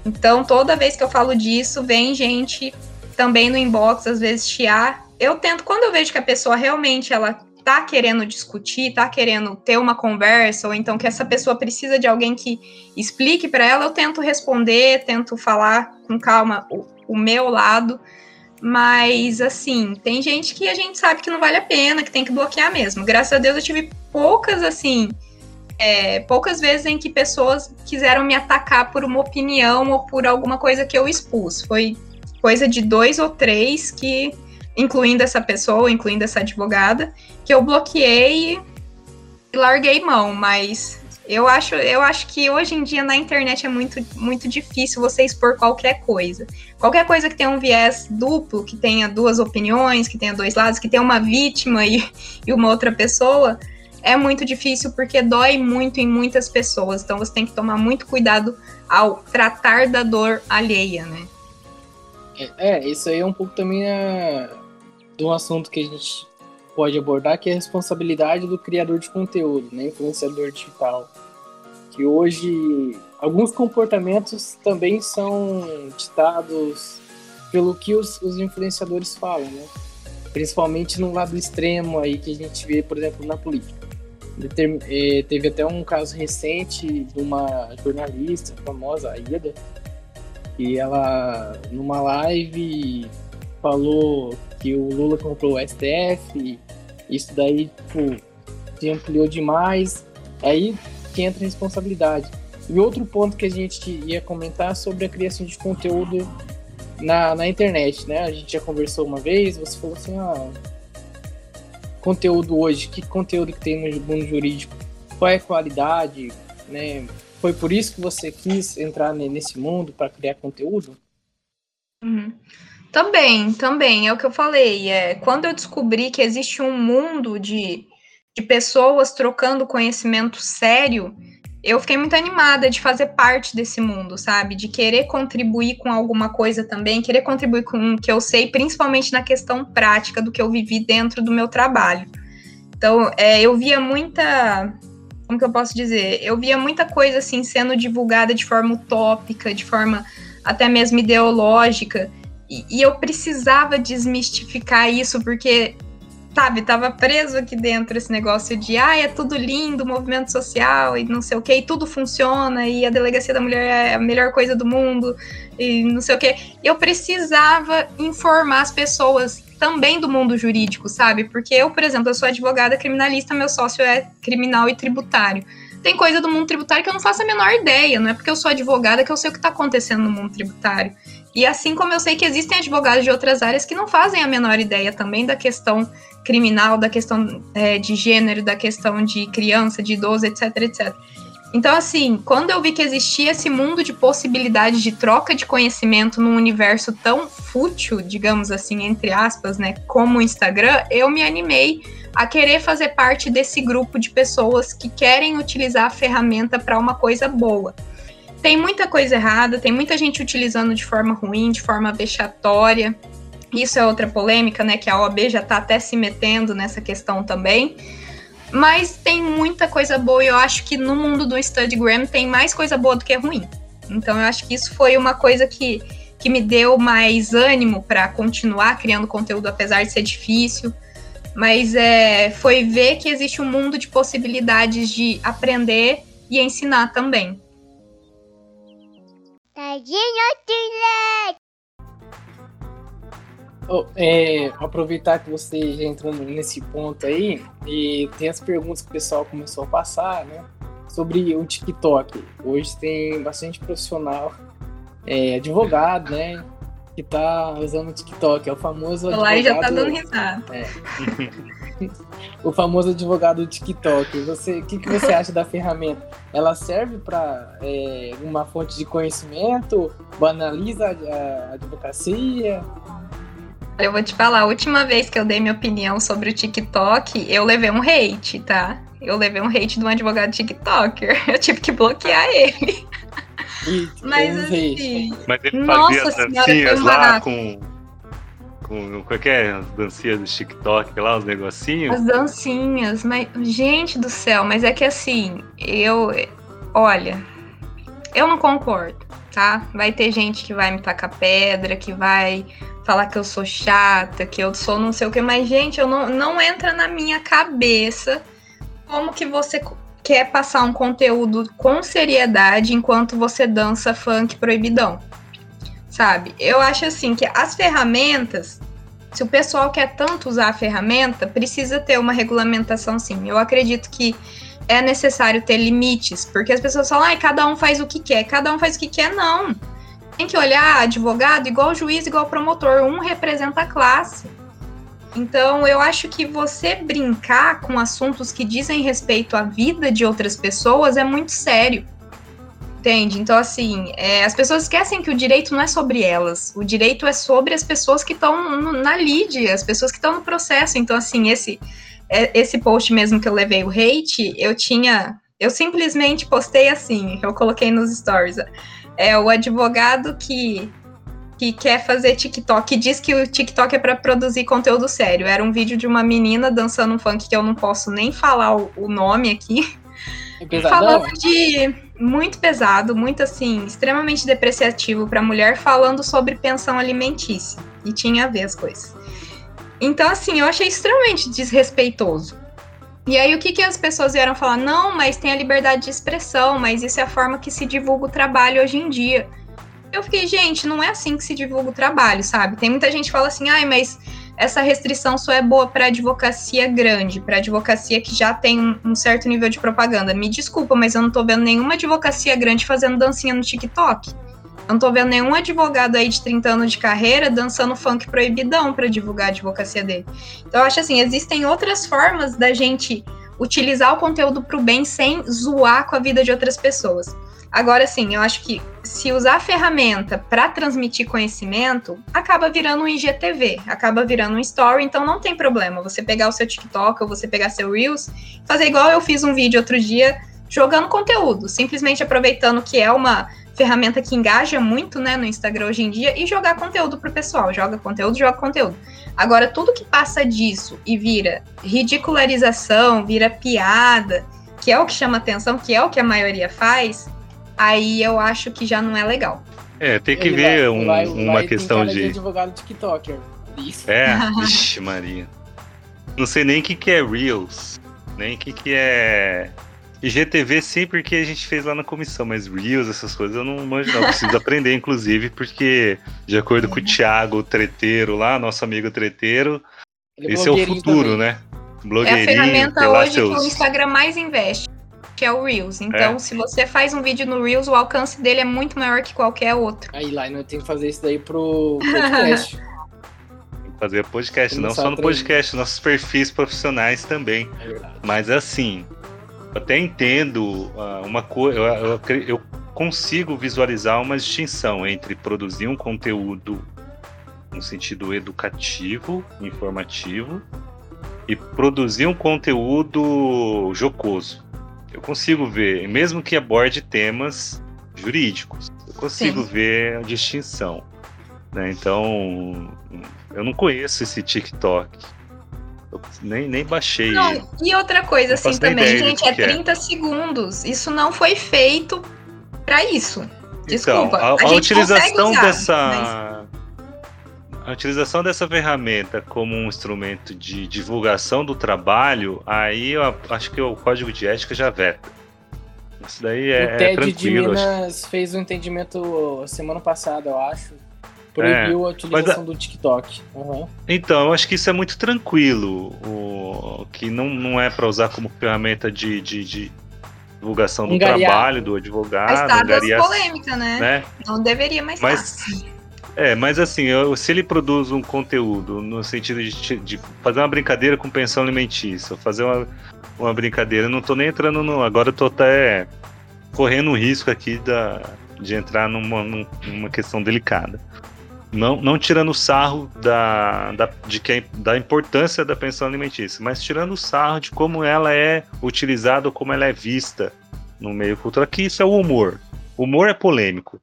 Speaker 3: Então, toda vez que eu falo disso, vem gente também no inbox, às vezes chiar. Eu tento, quando eu vejo que a pessoa realmente ela tá querendo discutir, tá querendo ter uma conversa, ou então que essa pessoa precisa de alguém que explique para ela, eu tento responder, tento falar com calma o, o meu lado. Mas, assim, tem gente que a gente sabe que não vale a pena, que tem que bloquear mesmo. Graças a Deus eu tive poucas, assim, é, poucas vezes em que pessoas quiseram me atacar por uma opinião ou por alguma coisa que eu expus. Foi coisa de dois ou três que incluindo essa pessoa, incluindo essa advogada, que eu bloqueei e larguei mão, mas eu acho, eu acho que hoje em dia na internet é muito, muito difícil você expor qualquer coisa. Qualquer coisa que tenha um viés duplo, que tenha duas opiniões, que tenha dois lados, que tenha uma vítima e, e uma outra pessoa, é muito difícil porque dói muito em muitas pessoas. Então você tem que tomar muito cuidado ao tratar da dor alheia, né?
Speaker 2: É, isso aí é um pouco também a, de um assunto que a gente pode abordar, que é a responsabilidade do criador de conteúdo, né, influenciador digital. Que hoje alguns comportamentos também são ditados pelo que os, os influenciadores falam, né? Principalmente no lado extremo aí que a gente vê, por exemplo, na política. Eh, teve até um caso recente de uma jornalista famosa, a Ida, e ela, numa live, falou que o Lula comprou o STF, isso daí, tipo, se ampliou demais, aí que entra a responsabilidade. E outro ponto que a gente ia comentar sobre a criação de conteúdo na, na internet, né? A gente já conversou uma vez, você falou assim, ah, conteúdo hoje, que conteúdo que tem no mundo jurídico? qual é a qualidade, né? Foi por isso que você quis entrar nesse mundo para criar conteúdo?
Speaker 3: Uhum. Também, também, é o que eu falei. É, quando eu descobri que existe um mundo de, de pessoas trocando conhecimento sério, eu fiquei muito animada de fazer parte desse mundo, sabe? De querer contribuir com alguma coisa também, querer contribuir com o que eu sei, principalmente na questão prática do que eu vivi dentro do meu trabalho. Então, é, eu via muita. Como que eu posso dizer? Eu via muita coisa assim sendo divulgada de forma utópica, de forma até mesmo ideológica. E, eu precisava desmistificar isso, porque sabe, tava preso aqui dentro esse negócio de, ah, é tudo lindo, movimento social e não sei o que, e tudo funciona, e a delegacia da mulher é a melhor coisa do mundo, e não sei o que. Eu precisava informar as pessoas também do mundo jurídico, sabe? Porque eu, por exemplo, eu sou advogada criminalista, meu sócio é criminal e tributário. Tem coisa do mundo tributário que eu não faço a menor ideia, não é porque eu sou advogada que eu sei o que está acontecendo no mundo tributário. E assim como eu sei que existem advogados de outras áreas que não fazem a menor ideia também da questão criminal, da questão é, de gênero, da questão de criança, de idoso, etc, etc. Então, assim, quando eu vi que existia esse mundo de possibilidades de troca de conhecimento num universo tão fútil, digamos assim, entre aspas, né, como o Instagram, eu me animei a querer fazer parte desse grupo de pessoas que querem utilizar a ferramenta para uma coisa boa. Tem muita coisa errada, tem muita gente utilizando de forma ruim, de forma vexatória. Isso é outra polêmica, né? Que a OAB já está até se metendo nessa questão também. Mas tem muita coisa boa e eu acho que no mundo do Studgram tem mais coisa boa do que ruim. Então eu acho que isso foi uma coisa que, que me deu mais ânimo para continuar criando conteúdo, apesar de ser difícil. Mas é, foi ver que existe um mundo de possibilidades de aprender e ensinar também. Tadinho,
Speaker 2: Oh, é, aproveitar que você já entrou nesse ponto aí, e tem as perguntas que o pessoal começou a passar, né? Sobre o TikTok. Hoje tem bastante profissional, é, advogado, né? Que tá usando o TikTok. É o famoso.
Speaker 3: Lá advogado, já tá dando risada. É.
Speaker 2: o famoso advogado do TikTok. Você, o que, que você acha da ferramenta? Ela serve para é, uma fonte de conhecimento? Banaliza a, a advocacia?
Speaker 3: Eu vou te falar, a última vez que eu dei minha opinião sobre o TikTok, eu levei um hate, tá? Eu levei um hate de um advogado TikToker. Eu tive que bloquear ele.
Speaker 1: Mas assim. Mas ele fazia as dancinhas lá com. Com qualquer é, dancinha do TikTok lá, os negocinhos?
Speaker 3: As dancinhas, mas. Gente do céu, mas é que assim, eu. Olha, eu não concordo, tá? Vai ter gente que vai me tacar pedra, que vai falar que eu sou chata, que eu sou não sei o que, mas, gente, eu não, não entra na minha cabeça como que você quer passar um conteúdo com seriedade enquanto você dança funk proibidão. Sabe? Eu acho assim que as ferramentas, se o pessoal quer tanto usar a ferramenta, precisa ter uma regulamentação sim. Eu acredito que é necessário ter limites, porque as pessoas falam, ah, cada um faz o que quer, cada um faz o que quer, não tem que olhar advogado igual juiz, igual promotor. Um representa a classe. Então, eu acho que você brincar com assuntos que dizem respeito à vida de outras pessoas é muito sério. Entende? Então, assim, é, as pessoas esquecem que o direito não é sobre elas. O direito é sobre as pessoas que estão na lide, as pessoas que estão no processo. Então, assim, esse, é, esse post mesmo que eu levei o hate, eu tinha. Eu simplesmente postei assim, eu coloquei nos stories é o advogado que, que quer fazer TikTok, que diz que o TikTok é para produzir conteúdo sério. Era um vídeo de uma menina dançando um funk que eu não posso nem falar o, o nome aqui. É falando de muito pesado, muito assim, extremamente depreciativo para mulher, falando sobre pensão alimentícia. E tinha a ver as coisas. Então, assim, eu achei extremamente desrespeitoso. E aí o que, que as pessoas vieram falar? Não, mas tem a liberdade de expressão, mas isso é a forma que se divulga o trabalho hoje em dia. Eu fiquei, gente, não é assim que se divulga o trabalho, sabe? Tem muita gente que fala assim, ai, mas essa restrição só é boa para advocacia grande, para advocacia que já tem um, um, certo nível de propaganda. Me desculpa, mas eu não tô vendo nenhuma advocacia grande fazendo dancinha no TikTok. Eu não tô vendo nenhum advogado aí de 30 anos de carreira dançando funk proibidão para divulgar a advocacia dele. Então, eu acho assim, existem outras formas da gente utilizar o conteúdo para o bem sem zoar com a vida de outras pessoas. Agora, sim, eu acho que se usar a ferramenta para transmitir conhecimento, acaba virando um IGTV, acaba virando um story, então não tem problema você pegar o seu TikTok ou você pegar seu Reels, fazer igual eu fiz um vídeo outro dia jogando conteúdo, simplesmente aproveitando que é uma ferramenta que engaja muito, né, no Instagram hoje em dia e jogar conteúdo pro pessoal, joga conteúdo, joga conteúdo. Agora tudo que passa disso e vira ridicularização, vira piada, que é o que chama atenção, que é o que a maioria faz, aí eu acho que já não é legal.
Speaker 1: É, tem que Ele ver vai, um, vai, uma vai, questão de... de
Speaker 2: advogado TikToker. Isso.
Speaker 1: É, vixe Maria. Não sei nem o que, que é Reels, nem o que, que é IGTV sim, porque a gente fez lá na comissão, mas Reels, essas coisas eu não manjo não. Preciso aprender, inclusive, porque, de acordo com o Thiago, o treteiro lá, nosso amigo treteiro, é esse é o futuro, também. né?
Speaker 3: Blogueirinho. É a ferramenta hoje seus... que o Instagram mais investe, que é o Reels. Então, é. se você faz um vídeo no Reels, o alcance dele é muito maior que qualquer outro.
Speaker 2: Aí lá, eu tenho que fazer isso daí pro podcast.
Speaker 1: fazer podcast, não só no podcast, nossos perfis profissionais também. É Mas assim, até entendo uh, uma coisa. Eu, eu, eu, consigo visualizar uma distinção entre produzir um conteúdo no sentido educativo, informativo, e produzir um conteúdo jocoso. Eu consigo ver, mesmo que aborde temas jurídicos, eu consigo Sim. ver a distinção. Né? Então, eu não conheço esse TikTok. Eu nem, nem baixei. Não,
Speaker 3: e outra coisa, assim, também, gente, é 30 é. segundos. Isso não foi feito para isso. Então, Desculpa. Então, a, a, a utilização usar, dessa. Mas...
Speaker 1: A utilização dessa ferramenta como um instrumento de divulgação do trabalho, aí eu acho que o código de ética já veta. Isso daí é,
Speaker 2: o TED
Speaker 1: é tranquilo.
Speaker 2: de Minas fez um entendimento semana passada, eu acho proibiu é, a utilização mas, do TikTok. Uhum.
Speaker 1: Então, eu acho que isso é muito tranquilo. O, que não, não é para usar como ferramenta de, de, de divulgação do Engariar. trabalho do advogado. Mas
Speaker 3: tá das polêmica, né? né? Não deveria mais
Speaker 1: mas, É, mas assim, eu, se ele produz um conteúdo no sentido de, de, fazer uma brincadeira com pensão alimentícia, fazer uma, uma brincadeira, eu não tô nem entrando no. Agora eu tô até correndo o risco aqui da, de entrar numa, numa questão delicada. Não, não tirando sarro da, da, de quem, da importância da pensão alimentícia, mas tirando sarro de como ela é utilizada, como ela é vista no meio cultural. Que isso é o humor. Humor é polêmico,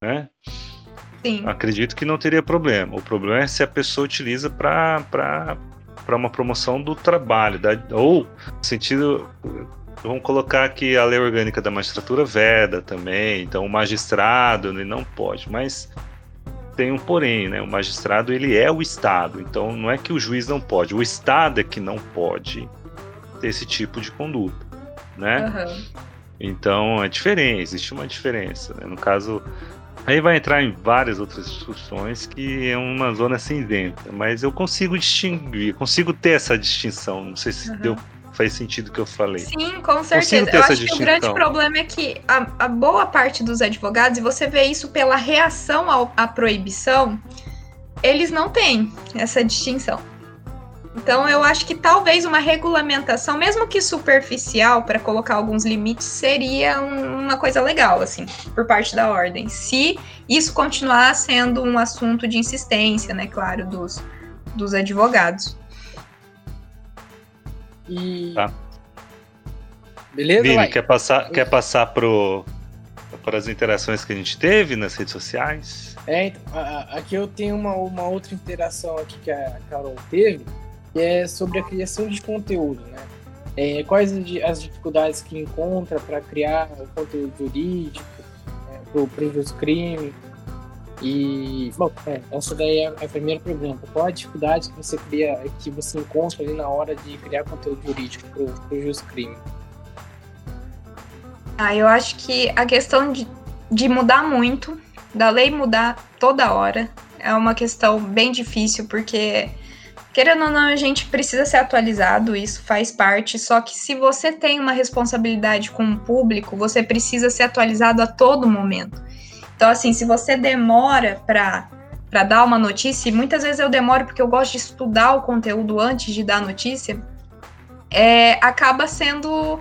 Speaker 1: né?
Speaker 3: Sim.
Speaker 1: Acredito que não teria problema. O problema é se a pessoa utiliza para uma promoção do trabalho, da, ou no sentido vamos colocar aqui a lei orgânica da magistratura veda também, então o magistrado ele não pode, mas tem um porém, né? O magistrado ele é o Estado, então não é que o juiz não pode, o Estado é que não pode ter esse tipo de conduta, né? Uhum. Então é diferente, existe uma diferença. Né? No caso, aí vai entrar em várias outras discussões que é uma zona cinzenta, mas eu consigo distinguir, consigo ter essa distinção. Não sei se uhum. deu faz sentido o que eu falei.
Speaker 3: Sim, com certeza. Eu acho que o grande problema é que a, a, boa parte dos advogados, e você vê isso pela reação ao, à proibição, eles não têm essa distinção. Então, eu acho que talvez uma regulamentação, mesmo que superficial, para colocar alguns limites, seria um, uma coisa legal, assim, por parte da ordem. Se isso continuar sendo um assunto de insistência, né, claro, dos, dos advogados.
Speaker 2: E.
Speaker 1: Tá.
Speaker 2: Beleza?
Speaker 1: Vini, quer passar, quer passar pro, para as interações que a gente teve nas redes sociais?
Speaker 2: É, então, aqui eu tenho uma, uma outra interação aqui que a Carol teve, que é sobre a criação de conteúdo, né? É, quais as dificuldades que encontra para criar o conteúdo jurídico, né, para o prejuízo crime, e, bom, é, essa daí é a primeira pergunta. Qual a dificuldade que você cria, que você encontra ali na hora de criar conteúdo jurídico para o justo crime?
Speaker 3: Ah, eu acho que a questão de, de mudar muito, da lei mudar toda hora, é uma questão bem difícil, porque, querendo ou não, a gente precisa ser atualizado, isso faz parte, só que se você tem uma responsabilidade com o público, você precisa ser atualizado a todo momento. Então, assim, se você demora para para dar uma notícia, e muitas vezes eu demoro porque eu gosto de estudar o conteúdo antes de dar a notícia, é, acaba sendo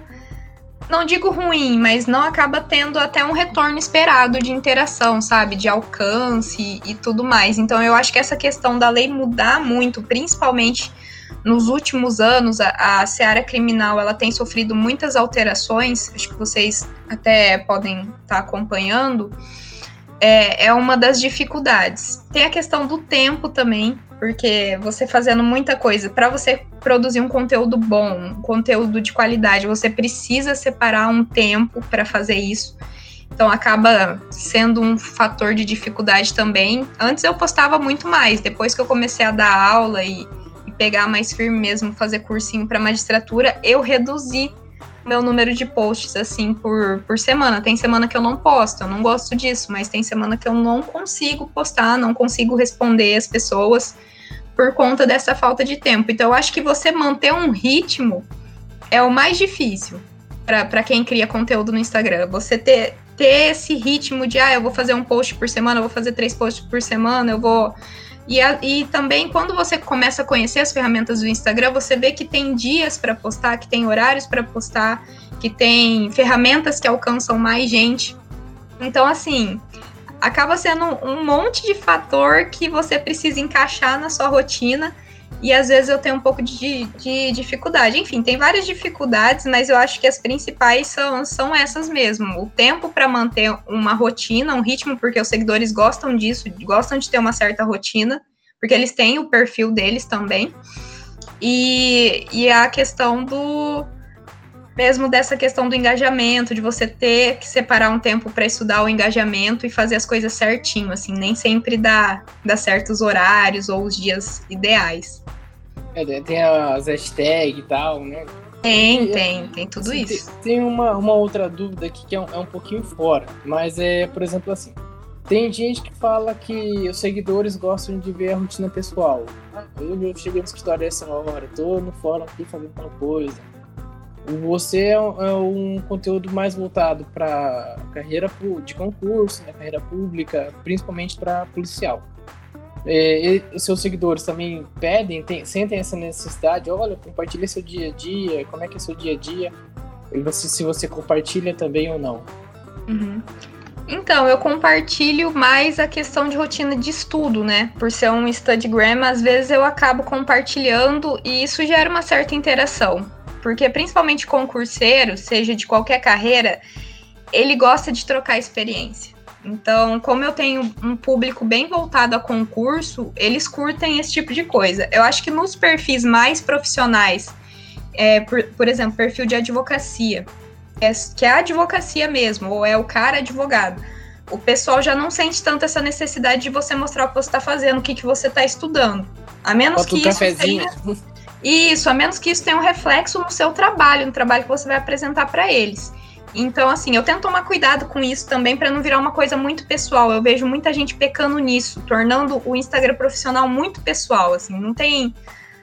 Speaker 3: não digo ruim, mas não acaba tendo até um retorno esperado de interação, sabe? De alcance e tudo mais. Então eu acho que essa questão da lei mudar muito, principalmente nos últimos anos, a, a seara criminal ela tem sofrido muitas alterações, acho que vocês até podem estar tá acompanhando, é, é uma das dificuldades. Tem a questão do tempo também, porque você fazendo muita coisa, para você produzir um conteúdo bom, um conteúdo de qualidade, você precisa separar um tempo para fazer isso. Então acaba sendo um fator de dificuldade também. Antes eu postava muito mais, depois que eu comecei a dar aula e, e pegar mais firme mesmo, fazer cursinho para magistratura, eu reduzi meu número de posts assim por, por semana. Tem semana que eu não posto, eu não gosto disso, mas tem semana que eu não consigo postar, não consigo responder as pessoas por conta dessa falta de tempo. Então, eu acho que você manter um ritmo é o mais difícil para quem cria conteúdo no Instagram. Você ter, ter esse ritmo de, ah, eu vou fazer um post por semana, eu vou fazer três posts por semana, eu vou. E, a, e também, quando você começa a conhecer as ferramentas do Instagram, você vê que tem dias para postar, que tem horários para postar, que tem ferramentas que alcançam mais gente. Então, assim, acaba sendo um monte de fator que você precisa encaixar na sua rotina. E às vezes eu tenho um pouco de, de dificuldade. Enfim, tem várias dificuldades, mas eu acho que as principais são, são essas mesmo. O tempo para manter uma rotina, um ritmo, porque os seguidores gostam disso, gostam de ter uma certa rotina, porque eles têm o perfil deles também. E, e a questão do, mesmo dessa questão do engajamento, de você ter que separar um tempo para estudar o engajamento e fazer as coisas certinho, assim, nem sempre dá, dá certos horários ou os dias ideais.
Speaker 2: É, tem as hashtags e tal, né?
Speaker 3: Tem, tem, tem tudo assim, isso.
Speaker 2: Tem, tem, uma, uma outra dúvida aqui que é um, é um pouquinho fora, mas é, por exemplo, assim, tem gente que fala que os seguidores gostam de ver a rotina pessoal. Ah, eu cheguei no escritório essa hora, tô no fórum aqui fazendo tal coisa você é um, é um conteúdo mais voltado para carreira de concurso, né, carreira pública, principalmente para policial. É, e seus seguidores também pedem, tem, sentem essa necessidade, olha, compartilha seu dia a dia, como é que é seu dia a dia, e você, se você compartilha também ou não.
Speaker 3: Uhum. Então, eu compartilho mais a questão de rotina de estudo, né? Por ser um Studgram, às vezes eu acabo compartilhando e isso gera uma certa interação porque principalmente concurseiro, seja de qualquer carreira, ele gosta de trocar experiência. Então, como eu tenho um público bem voltado a concurso, eles curtem esse tipo de coisa. Eu acho que nos perfis mais profissionais, é, por, por exemplo, perfil de advocacia, é, que é a advocacia mesmo, ou é o cara advogado, o pessoal já não sente tanto essa necessidade de você mostrar o que você está fazendo, o que, que você está estudando. A menos Bota que um isso tenha... Isso, a menos que isso tenha um reflexo no seu trabalho, no trabalho que você vai apresentar para eles. Então, assim, eu tento tomar cuidado com isso também para não virar uma coisa muito pessoal. Eu vejo muita gente pecando nisso, tornando o Instagram profissional muito pessoal, assim, não tem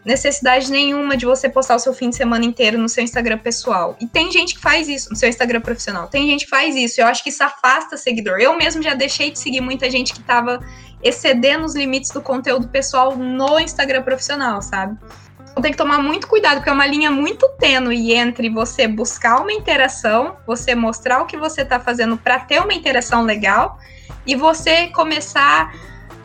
Speaker 3: necessidade nenhuma de você postar o seu fim de semana inteiro no seu Instagram pessoal. E tem gente que faz isso no seu Instagram profissional. Tem gente que faz isso. Eu acho que isso afasta seguidor. Eu mesmo já deixei de seguir muita gente que estava excedendo os limites do conteúdo pessoal no Instagram profissional, sabe? Então tem que tomar muito cuidado, porque é uma linha muito tênue entre você buscar uma interação, você mostrar o que você está fazendo para ter uma interação legal e você começar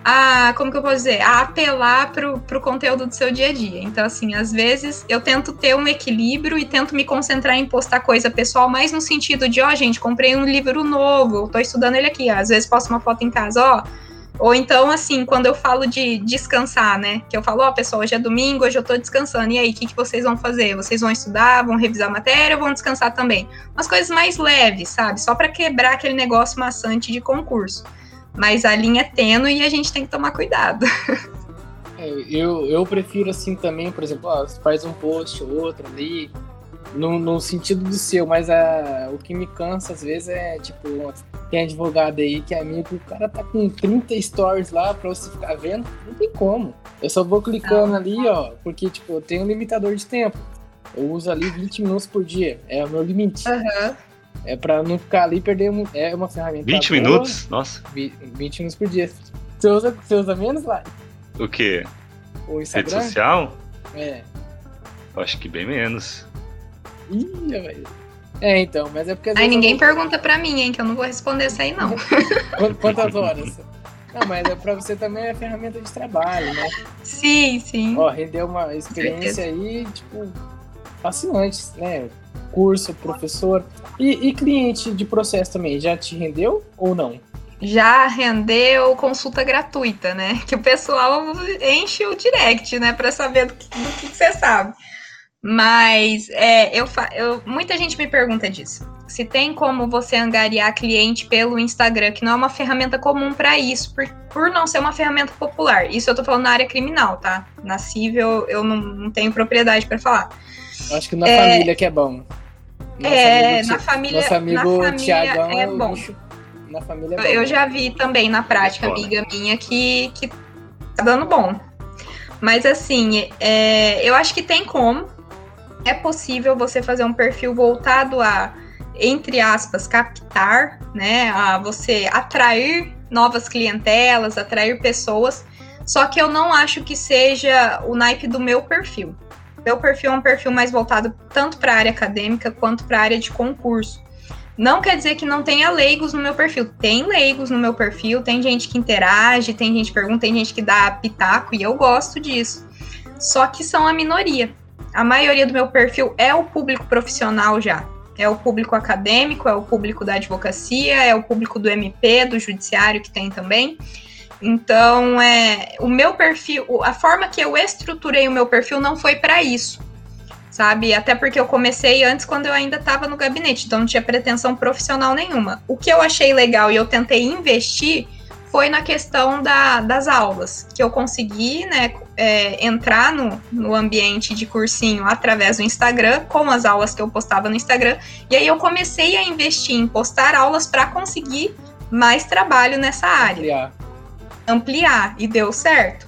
Speaker 3: a, como que eu posso dizer, a apelar pro, pro conteúdo do seu dia a dia. Então, assim, às vezes eu tento ter um equilíbrio e tento me concentrar em postar coisa pessoal, mais no sentido de, ó, oh, gente, comprei um livro novo, tô estudando ele aqui. Às vezes posto uma foto em casa, ó, oh, ou então, assim, quando eu falo de descansar, né? Que eu falo, ó, oh, pessoal, hoje é domingo, hoje eu tô descansando. E aí, o que, que vocês vão fazer? Vocês vão estudar, vão revisar a matéria ou vão descansar também? Umas coisas mais leves, sabe? Só para quebrar aquele negócio maçante de concurso. Mas a linha é tênue e a gente tem que tomar cuidado.
Speaker 2: É, eu, eu prefiro assim também, por exemplo, ó, faz um post ou outro ali, no, no sentido do seu, mas a, o que me cansa às vezes é, tipo, tem advogado aí que é amigo, o cara tá com 30 stories lá pra você ficar vendo, não tem como. Eu só vou clicando ali, ó, porque, tipo, eu tenho um limitador de tempo. Eu uso ali 20 minutos por dia, é o meu limite.
Speaker 3: Uhum.
Speaker 2: É pra não ficar ali e perder um, é uma ferramenta.
Speaker 1: 20 boa, minutos? Nossa.
Speaker 2: 20 minutos por dia. Você usa, você usa menos lá?
Speaker 1: O quê?
Speaker 2: O Instagram?
Speaker 1: Rede social?
Speaker 2: É.
Speaker 1: Acho que bem menos.
Speaker 2: Ih, velho. É, então, mas é porque.
Speaker 3: Aí ninguém eu... pergunta pra mim, hein, que eu não vou responder essa aí, não.
Speaker 2: Quantas horas? Não, mas é pra você também é ferramenta de trabalho, né?
Speaker 3: Sim, sim.
Speaker 2: Ó, rendeu uma experiência aí, tipo, fascinante, né? Curso, professor. E, e cliente de processo também, já te rendeu ou não?
Speaker 3: já rendeu consulta gratuita, né? Que o pessoal enche o direct, né, para saber do que, do que você sabe. Mas é, eu, eu, muita gente me pergunta disso. Se tem como você angariar cliente pelo Instagram, que não é uma ferramenta comum para isso, por, por não ser uma ferramenta popular. Isso eu tô falando na área criminal, tá? Na civil eu não, não tenho propriedade para falar.
Speaker 2: Acho que na é, família que é bom.
Speaker 3: Nosso é, na família.
Speaker 2: Nosso amigo
Speaker 3: na família
Speaker 2: Tiagão
Speaker 3: é bom.
Speaker 2: na família é
Speaker 3: bom. Eu já vi também na prática, amiga minha, que, que tá dando bom. Mas assim, é, eu acho que tem como é possível você fazer um perfil voltado a, entre aspas, captar, né? A você atrair novas clientelas, atrair pessoas. Só que eu não acho que seja o naipe do meu perfil. Meu perfil é um perfil mais voltado tanto para a área acadêmica quanto para a área de concurso. Não quer dizer que não tenha leigos no meu perfil. Tem leigos no meu perfil, tem gente que interage, tem gente que pergunta, tem gente que dá pitaco e eu gosto disso. Só que são a minoria a maioria do meu perfil é o público profissional já. É o público acadêmico, é o público da advocacia, é o público do MP, do judiciário que tem também. Então, é, o meu perfil, a forma que eu estruturei o meu perfil não foi para isso, sabe? Até porque eu comecei antes quando eu ainda estava no gabinete, então não tinha pretensão profissional nenhuma. O que eu achei legal e eu tentei investir foi na questão da, das aulas, que eu consegui né, é, entrar no, no ambiente de cursinho através do Instagram, com as aulas que eu postava no Instagram, e aí eu comecei a investir em postar aulas para conseguir mais trabalho nessa área.
Speaker 2: Ampliar.
Speaker 3: Ampliar, e deu certo.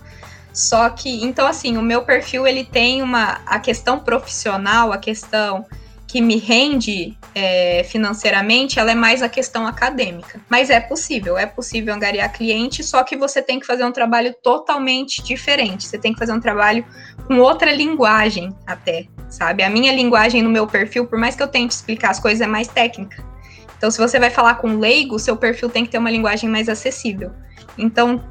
Speaker 3: Só que, então assim, o meu perfil ele tem uma a questão profissional, a questão que me rende é, financeiramente, ela é mais a questão acadêmica. Mas é possível, é possível angariar cliente, só que você tem que fazer um trabalho totalmente diferente. Você tem que fazer um trabalho com outra linguagem até, sabe? A minha linguagem no meu perfil, por mais que eu tente explicar as coisas, é mais técnica. Então, se você vai falar com leigo, seu perfil tem que ter uma linguagem mais acessível. Então,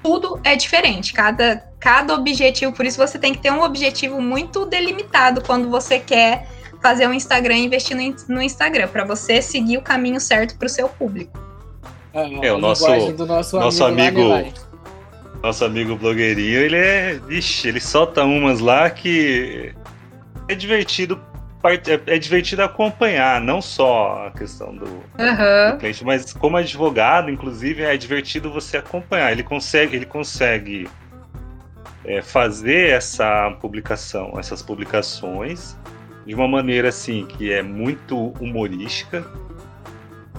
Speaker 3: tudo é diferente, cada, cada objetivo, por isso você tem que ter um objetivo muito delimitado quando você quer fazer um Instagram e investir no, Instagram, para você seguir o caminho certo para o seu público.
Speaker 1: É, o nosso, nosso, nosso amigo, amigo nosso amigo blogueirinho, ele é, vixe, ele solta umas lá que é divertido é, é divertido acompanhar, não só a questão do,
Speaker 3: uhum.
Speaker 1: do, cliente, mas como advogado, inclusive, é divertido você acompanhar. Ele consegue, ele consegue é, fazer essa publicação, essas publicações de uma maneira assim que é muito humorística,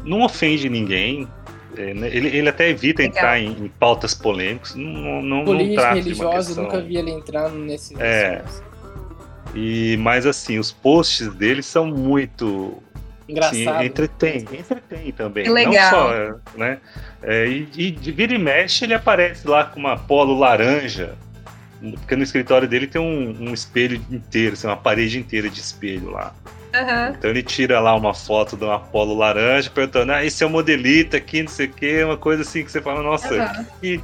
Speaker 1: não ofende ninguém. É, né? ele, ele até evita Legal. entrar em, em, pautas polêmicas, não, não,
Speaker 2: Política,
Speaker 1: não
Speaker 2: religiosa, questão... nunca vi ele entrar nesse.
Speaker 1: É. E, mas assim, os posts dele são muito
Speaker 2: Engraçado. Sim,
Speaker 1: entretém, entretém também.
Speaker 3: Que legal.
Speaker 1: Não só, né? É, e, e de vira e mexe ele aparece lá com uma polo laranja, porque no escritório dele tem um, um espelho inteiro, assim, uma parede inteira de espelho lá.
Speaker 3: Uhum.
Speaker 1: Então ele tira lá uma foto de um Apolo laranja, perguntando, ah, esse é o modelito aqui, não sei o que, uma coisa assim que você fala, nossa, uhum. que,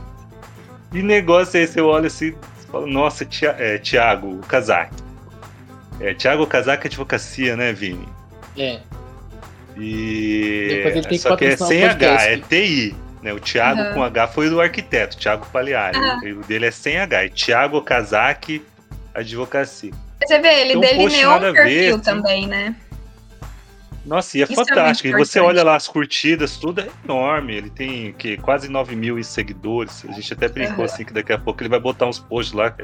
Speaker 1: que negócio é esse? Eu olho assim, falo, nossa, tia, é, Tiago Kazak. É, Tiago Kazak é advocacia, né, Vini?
Speaker 2: É.
Speaker 1: E. Depois ele tem que Só que é sem H, é TI. Né? O Thiago uhum. com H foi do arquiteto, Thiago Paliari. Uhum. O dele é sem H, é Thiago Kazaki Advocacia.
Speaker 3: Você vê, ele delineou um perfil ver, também, né?
Speaker 1: Nossa, e é Isso é fantástico. É e você olha lá as curtidas, tudo é enorme. Ele tem que, quase 9 mil seguidores. A gente até brincou uhum. assim que daqui a pouco ele vai botar uns posts lá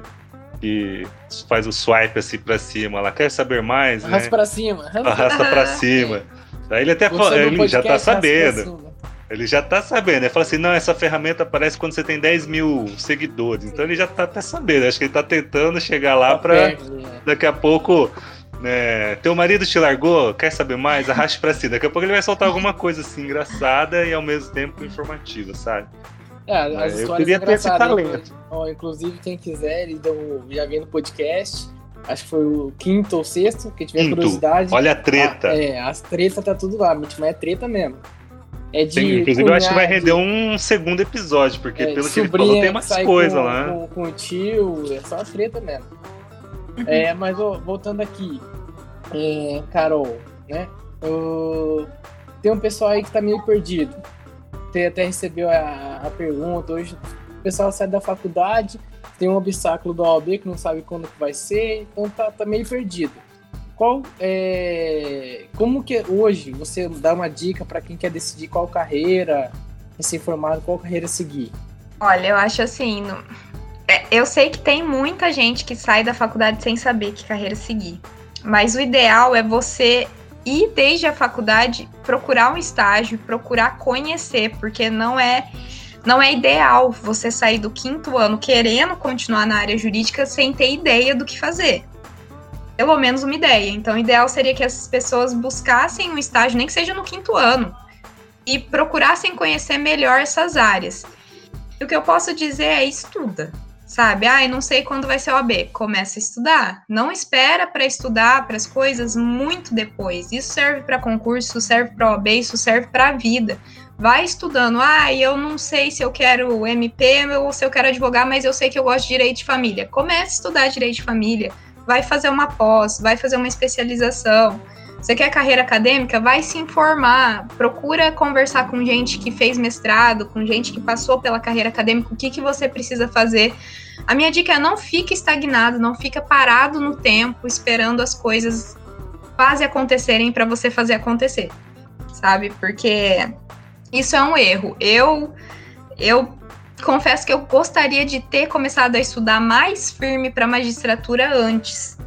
Speaker 1: que faz o swipe assim pra cima lá. Quer saber mais?
Speaker 2: Arrasta
Speaker 1: né?
Speaker 2: pra cima.
Speaker 1: Arrasta pra cima. Aí ele até fala, ele já tá sabendo. Ele já tá sabendo. Ele fala assim: não, essa ferramenta aparece quando você tem 10 mil seguidores. Então ele já tá até sabendo. Acho que ele tá tentando chegar lá tá pra daqui a pouco. Né, teu marido te largou, quer saber mais? Arraste pra cima. Daqui a pouco ele vai soltar alguma coisa assim engraçada e ao mesmo tempo informativa, sabe?
Speaker 2: É, as é, eu queria ter esse talento. Ó, inclusive, quem quiser, ele deu, já vem no podcast. acho que foi o quinto ou sexto, que tiver quinto. curiosidade.
Speaker 1: Olha a treta.
Speaker 2: A, é, as tretas tá tudo lá, mas é treta mesmo. É de
Speaker 1: Sim, inclusive eu acho que vai render um segundo episódio, porque é, pelo que ele falou tem umas coisas lá.
Speaker 2: Com, com o tio, é só treta mesmo. Uhum. É, mas ó, voltando aqui, é, Carol, né? tem um pessoal aí que tá meio perdido. Você até recebeu a, a pergunta. Hoje o pessoal sai da faculdade, tem um obstáculo do OAB que não sabe quando que vai ser, então tá, tá meio perdido qual é, como que hoje você dá uma dica para quem quer decidir qual carreira, se informar qual carreira seguir?
Speaker 3: Olha, eu acho assim, no... é, eu sei que tem muita gente que sai da faculdade sem saber que carreira seguir, mas o ideal é você ir desde a faculdade procurar um estágio, procurar conhecer, porque não é não é ideal você sair do quinto ano querendo continuar na área jurídica sem ter ideia do que fazer pelo menos uma ideia. Então, o ideal seria que essas pessoas buscassem um estágio, nem que seja no quinto ano, e procurassem conhecer melhor essas áreas. E o que eu posso dizer é estuda, sabe? Ah, eu não sei quando vai ser o AB. Começa a estudar. Não espera para estudar para as coisas muito depois. Isso serve para concurso, serve para OAB, isso serve para a vida. Vai estudando. Ah, eu não sei se eu quero MP ou se eu quero advogar, mas eu sei que eu gosto de direito de família. Comece a estudar direito de família vai fazer uma pós, vai fazer uma especialização. Você quer carreira acadêmica? Vai se informar, procura conversar com gente que fez mestrado, com gente que passou pela carreira acadêmica, o que, que você precisa fazer. A minha dica é não fique estagnado, não fica parado no tempo esperando as coisas quase acontecerem para você fazer acontecer, sabe? Porque isso é um erro. Eu eu confesso que eu gostaria de ter começado a estudar mais firme para magistratura antes.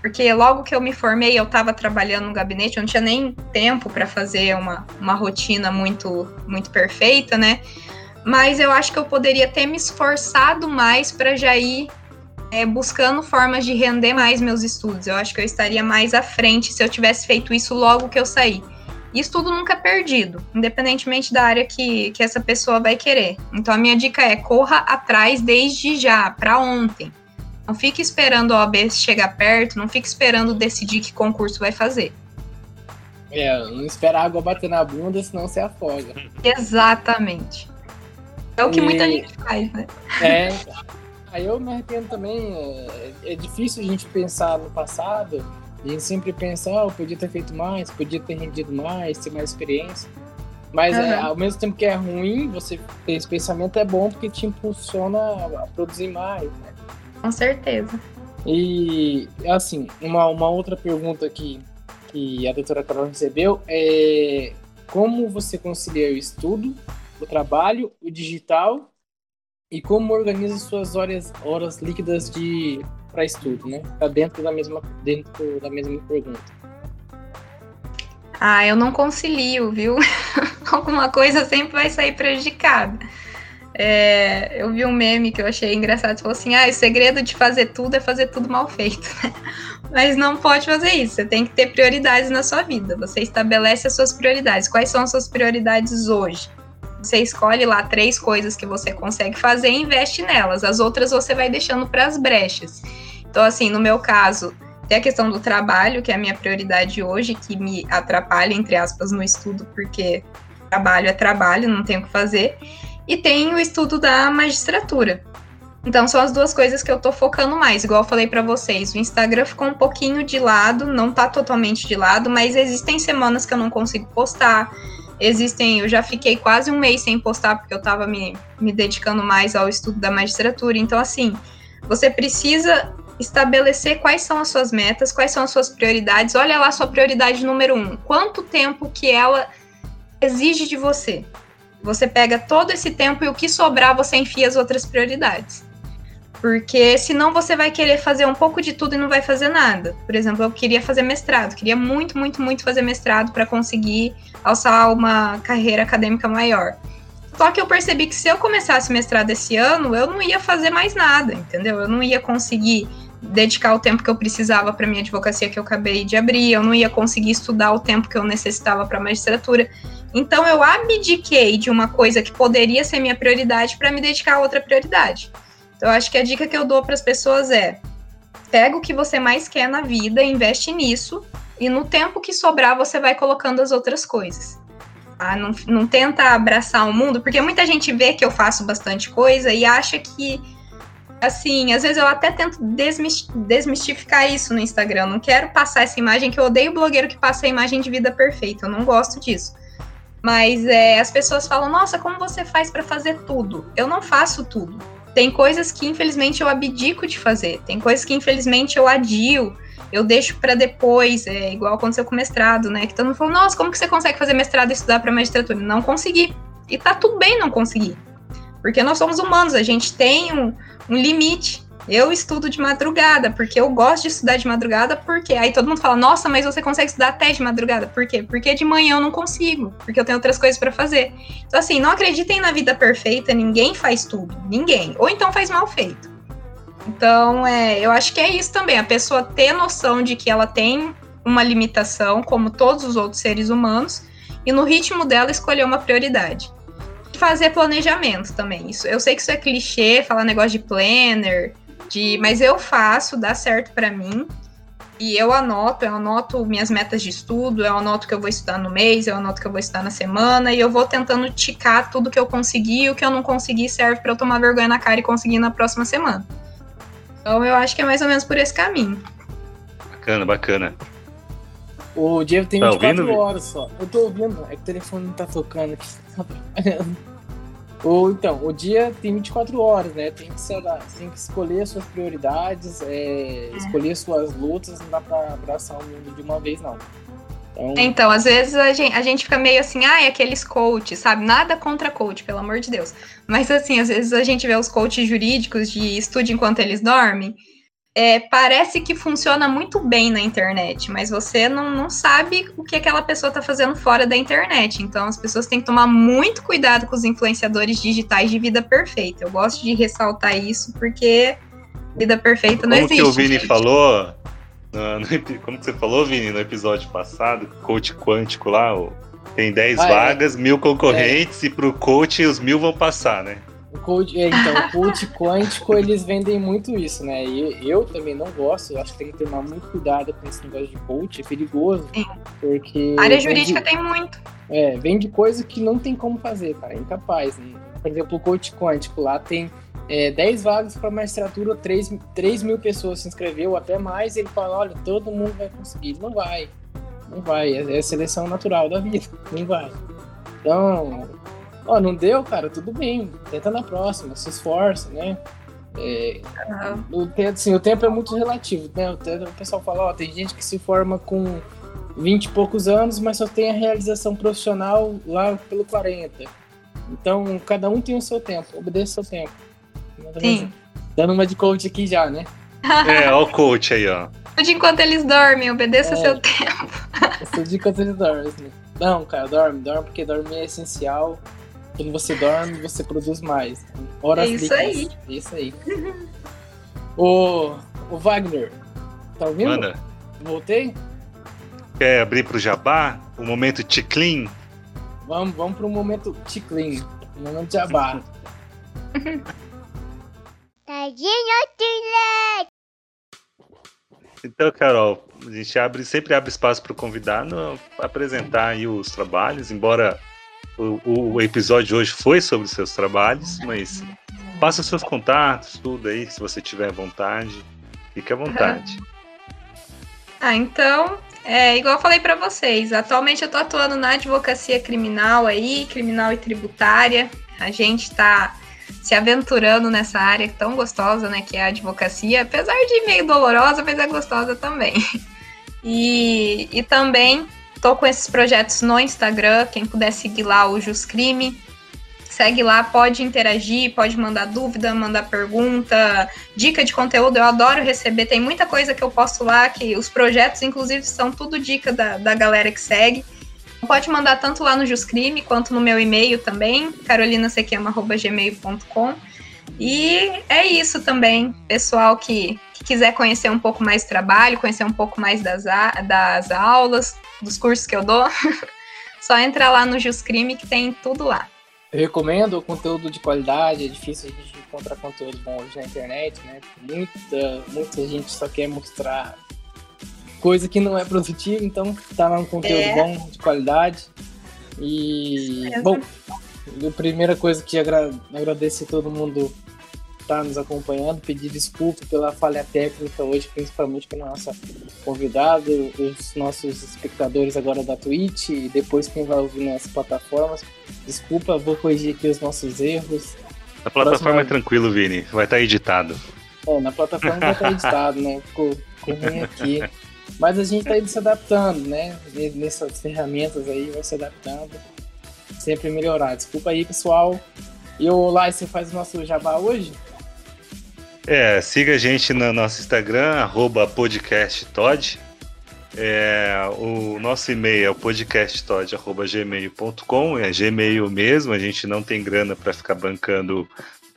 Speaker 3: Porque logo que eu me formei, eu estava trabalhando no gabinete, eu não tinha nem tempo para fazer uma, uma rotina muito, muito perfeita, né? Mas eu acho que eu poderia ter me esforçado mais para já ir é, buscando formas de render mais meus estudos. Eu acho que eu estaria mais à frente se eu tivesse feito isso logo que eu saí. Isso tudo nunca é perdido, independentemente da área que, que essa pessoa vai querer. Então a minha dica é corra atrás desde já, para ontem. Não fique esperando a OAB chegar perto, não fique esperando decidir que concurso vai fazer.
Speaker 2: É, não esperar a água bater na bunda, senão você afoga.
Speaker 3: Exatamente. É o que e... muita gente faz, né?
Speaker 2: É, aí eu me arrependo também. É, é difícil a gente pensar no passado a gente sempre pensa, oh, podia ter feito mais, podia ter rendido mais, ter mais experiência. Mas uhum. é, ao mesmo tempo que é ruim, você ter esse pensamento é bom porque te impulsiona a produzir mais, né?
Speaker 3: Com certeza.
Speaker 2: E, assim, uma, uma outra pergunta aqui que a doutora Carol recebeu é como você concilia o estudo, o trabalho, o digital e como organiza suas horas, horas líquidas de para estudo, né? Tá dentro da mesma dentro da mesma pergunta.
Speaker 3: Ah, eu não concilio, viu? Alguma coisa sempre vai sair prejudicada. É, eu vi um meme que eu achei engraçado, falou assim, ah, o segredo de fazer tudo é fazer tudo mal feito. Mas não pode fazer isso, você tem que ter prioridades na sua vida. Você estabelece as suas prioridades. Quais são as suas prioridades hoje? Você escolhe lá três coisas que você consegue fazer e investe nelas. As outras você vai deixando para as brechas. Então, assim, no meu caso, tem a questão do trabalho, que é a minha prioridade hoje, que me atrapalha, entre aspas, no estudo, porque trabalho é trabalho, não tenho o que fazer. E tem o estudo da magistratura. Então, são as duas coisas que eu tô focando mais. Igual eu falei para vocês, o Instagram ficou um pouquinho de lado, não tá totalmente de lado, mas existem semanas que eu não consigo postar existem, eu já fiquei quase um mês sem postar porque eu estava me, me dedicando mais ao estudo da magistratura. Então, assim, você precisa estabelecer quais são as suas metas, quais são as suas prioridades. Olha lá sua prioridade número um. Quanto tempo que ela exige de você? Você pega todo esse tempo e o que sobrar você enfia as outras prioridades. Porque senão você vai querer fazer um pouco de tudo e não vai fazer nada. Por exemplo, eu queria fazer mestrado, queria muito, muito, muito fazer mestrado para conseguir alçar uma carreira acadêmica maior. Só que eu percebi que se eu começasse mestrado esse ano, eu não ia fazer mais nada, entendeu? Eu não ia conseguir dedicar o tempo que eu precisava para minha advocacia que eu acabei de abrir, eu não ia conseguir estudar o tempo que eu necessitava para magistratura. Então eu abdiquei de uma coisa que poderia ser minha prioridade para me dedicar a outra prioridade. Então, eu acho que a dica que eu dou para as pessoas é: pega o que você mais quer na vida, investe nisso, e no tempo que sobrar você vai colocando as outras coisas. Ah, não, não tenta abraçar o mundo, porque muita gente vê que eu faço bastante coisa e acha que assim, às vezes eu até tento desmistificar isso no Instagram. Eu não quero passar essa imagem que eu odeio blogueiro que passa a imagem de vida perfeita. Eu não gosto disso. Mas é, as pessoas falam: Nossa, como você faz para fazer tudo? Eu não faço tudo. Tem coisas que infelizmente eu abdico de fazer. Tem coisas que infelizmente eu adio. Eu deixo para depois, é igual aconteceu com o mestrado, né? Que todo mundo falou: Nossa, como que você consegue fazer mestrado e estudar para magistratura? Não consegui. E tá tudo bem não conseguir. Porque nós somos humanos, a gente tem um, um limite. Eu estudo de madrugada, porque eu gosto de estudar de madrugada, porque aí todo mundo fala, nossa, mas você consegue estudar até de madrugada. Por quê? Porque de manhã eu não consigo, porque eu tenho outras coisas para fazer. Então, assim, não acreditem na vida perfeita, ninguém faz tudo, ninguém. Ou então faz mal feito. Então, é, eu acho que é isso também, a pessoa ter noção de que ela tem uma limitação, como todos os outros seres humanos, e no ritmo dela escolher uma prioridade fazer planejamento também. Isso, eu sei que isso é clichê, falar negócio de planner, de, mas eu faço, dá certo para mim. E eu anoto, eu anoto minhas metas de estudo, eu anoto que eu vou estudar no mês, eu anoto que eu vou estudar na semana, e eu vou tentando ticar tudo que eu consegui, e o que eu não consegui serve para eu tomar vergonha na cara e conseguir na próxima semana. Então eu acho que é mais ou menos por esse caminho.
Speaker 1: Bacana, bacana.
Speaker 2: O Diego tem 24 tá ouvindo? horas só. Eu tô ouvindo, é que o telefone não tá tocando aqui. Ou então, o dia tem 24 horas, né? Tem que, ser, tem que escolher suas prioridades, é, é. escolher suas lutas, não dá pra abraçar o mundo de uma vez, não.
Speaker 3: Então, então às vezes a gente, a gente fica meio assim, ah, é aqueles coaches, sabe? Nada contra coach, pelo amor de Deus. Mas assim, às vezes a gente vê os coaches jurídicos de estude enquanto eles dormem é, parece que funciona muito bem na internet, mas você não, não sabe o que aquela pessoa está fazendo fora da internet. Então as pessoas têm que tomar muito cuidado com os influenciadores digitais de vida perfeita. Eu gosto de ressaltar isso porque vida perfeita não
Speaker 1: como
Speaker 3: existe.
Speaker 1: Como que o Vini gente. falou, no, no, como que você falou, Vini, no episódio passado, coach quântico lá, tem 10 ah, é. vagas, é. mil concorrentes, é. e pro coach os mil vão passar, né?
Speaker 2: O coach, é, então, o coach quântico, eles vendem muito isso, né? E eu também não gosto, eu acho que tem que tomar muito cuidado com esse negócio de coach, é perigoso. Sim. Porque.
Speaker 3: A área jurídica tem muito.
Speaker 2: É, vende coisa que não tem como fazer, cara, é incapaz. Né? Por exemplo, o coach quântico lá tem é, 10 vagas para magistratura, 3, 3 mil pessoas se inscreveu, até mais, ele fala, olha, todo mundo vai conseguir. Não vai, não vai, é, é seleção natural da vida, não vai. Então, Ó, oh, não deu, cara, tudo bem. Tenta na próxima, se esforça, né? É, uhum. o, tempo, assim, o tempo é muito relativo, né? O, o pessoal fala, ó, tem gente que se forma com 20 e poucos anos, mas só tem a realização profissional lá pelo 40. Então, cada um tem o seu tempo, obedeça o seu tempo.
Speaker 3: Sim.
Speaker 2: Dando uma de coach aqui já, né?
Speaker 1: É, ó o coach aí, ó.
Speaker 3: De enquanto eles dormem, obedeça é, seu tempo.
Speaker 2: de enquanto eles dormem. Assim. Não, cara, dorme, dorme, porque dormir é essencial quando você dorme, você produz mais.
Speaker 3: Horas é isso aí.
Speaker 2: É isso aí. o, o Wagner, tá ouvindo?
Speaker 1: Manda.
Speaker 2: Voltei?
Speaker 1: Quer abrir pro Jabá? O momento Ticlin?
Speaker 2: Vamos, vamos pro momento Ticlin. O momento Jabá.
Speaker 1: Então, Carol, a gente abre, sempre abre espaço para o convidado apresentar aí os trabalhos, embora o, o episódio de hoje foi sobre seus trabalhos, mas passa os seus contatos, tudo aí, se você tiver vontade. Fique à vontade.
Speaker 3: Ah, então, é, igual eu falei para vocês, atualmente eu tô atuando na advocacia criminal aí, criminal e tributária. A gente tá se aventurando nessa área tão gostosa, né, que é a advocacia, apesar de meio dolorosa, mas é gostosa também. E, e também Tô com esses projetos no Instagram, quem puder seguir lá o Juscrime. Segue lá, pode interagir, pode mandar dúvida, mandar pergunta, dica de conteúdo. Eu adoro receber, tem muita coisa que eu posto lá, que os projetos, inclusive, são tudo dica da, da galera que segue. Pode mandar tanto lá no Juscrime quanto no meu e-mail também, carolinasequema.gmail.com. E é isso também, pessoal que, que, quiser conhecer um pouco mais do trabalho, conhecer um pouco mais das, das aulas, dos cursos que eu dou, só entra lá no Juscrime que tem tudo lá.
Speaker 2: Eu recomendo conteúdo de qualidade, é difícil a gente encontrar conteúdo bom hoje na internet, né? Muita, muita gente só quer mostrar coisa que não é produtiva, então tá lá um conteúdo é. bom, de qualidade. E, bom, a primeira coisa que agra agradecer a todo mundo está nos acompanhando, pedir desculpa pela falha técnica hoje, principalmente com a nossa convidada, os nossos espectadores agora da Twitch e depois quem vai ouvir nas plataformas. Desculpa, vou corrigir aqui os nossos erros.
Speaker 1: Na plataforma Próxima... é tranquilo, Vini, vai estar tá editado.
Speaker 2: É, na plataforma vai estar tá editado, né? Ficou, ficou ruim aqui. Mas a gente está se adaptando, né? Nessas ferramentas aí, vai se adaptando. Sempre melhorar. Desculpa aí, pessoal. E o Lai, você faz o nosso jabá hoje?
Speaker 1: É, siga a gente no nosso Instagram, arroba podcasttod. É, o nosso e-mail é o podcasttod.gmail.com, é Gmail mesmo, a gente não tem grana para ficar bancando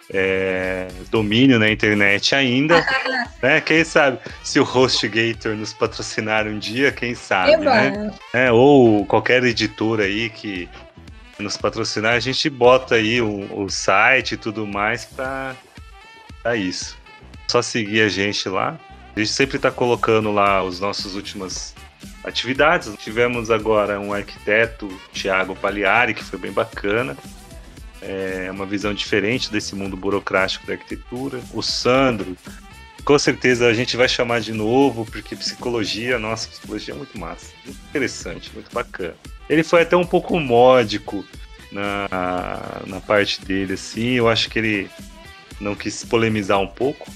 Speaker 1: é, domínio na internet ainda, né? Quem sabe se o HostGator nos patrocinar um dia, quem sabe, né? É, ou qualquer editora aí que nos patrocinar, a gente bota aí o, o site e tudo mais para isso. Só seguir a gente lá. A gente sempre está colocando lá os nossos últimas atividades. Tivemos agora um arquiteto, Thiago Pagliari, que foi bem bacana. É uma visão diferente desse mundo burocrático da arquitetura. O Sandro, com certeza a gente vai chamar de novo, porque psicologia, nossa, psicologia é muito massa, muito interessante, muito bacana. Ele foi até um pouco módico na, na parte dele, assim. Eu acho que ele não quis polemizar um pouco,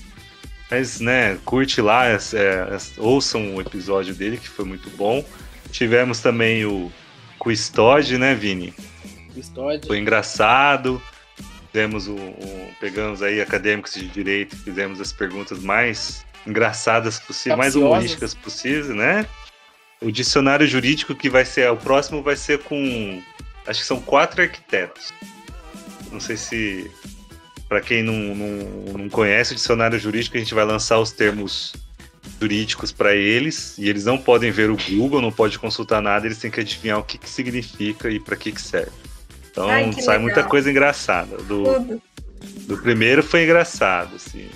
Speaker 1: mas, né, curte lá, é, é, ouçam o episódio dele, que foi muito bom. Tivemos também o Custode, né, Vini?
Speaker 2: Custode.
Speaker 1: Foi engraçado. Fizemos o, o, pegamos aí acadêmicos de direito, fizemos as perguntas mais engraçadas possíveis, mais humorísticas possíveis, né? O dicionário jurídico que vai ser, o próximo vai ser com, acho que são quatro arquitetos. Não sei se para quem não, não, não conhece o dicionário jurídico, a gente vai lançar os termos jurídicos para eles e eles não podem ver o Google, não pode consultar nada, eles têm que adivinhar o que, que significa e para que, que serve. Então Ai, sai legal. muita coisa engraçada. Do, do primeiro foi engraçado, assim.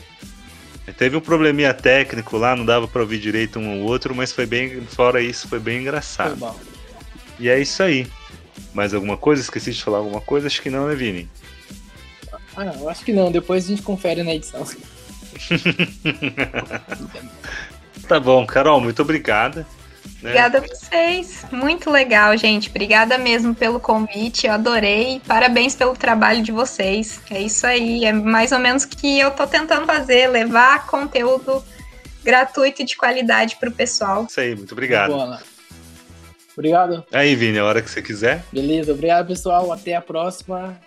Speaker 1: Teve um probleminha técnico lá, não dava para ouvir direito um ou outro, mas foi bem, fora isso, foi bem engraçado. Foi e é isso aí. Mais alguma coisa? Esqueci de falar alguma coisa? Acho que não, né, Vini?
Speaker 2: Ah, eu acho que não. Depois a gente confere na edição.
Speaker 1: tá bom, Carol, muito obrigada.
Speaker 3: Né? Obrigada a vocês. Muito legal, gente. Obrigada mesmo pelo convite. Eu adorei. Parabéns pelo trabalho de vocês. É isso aí. É mais ou menos o que eu tô tentando fazer, levar conteúdo gratuito e de qualidade para o pessoal.
Speaker 1: Isso aí, muito obrigado. Boa,
Speaker 2: Obrigado.
Speaker 1: Aí, Vini, a hora que você quiser.
Speaker 2: Beleza, obrigado, pessoal. Até a próxima.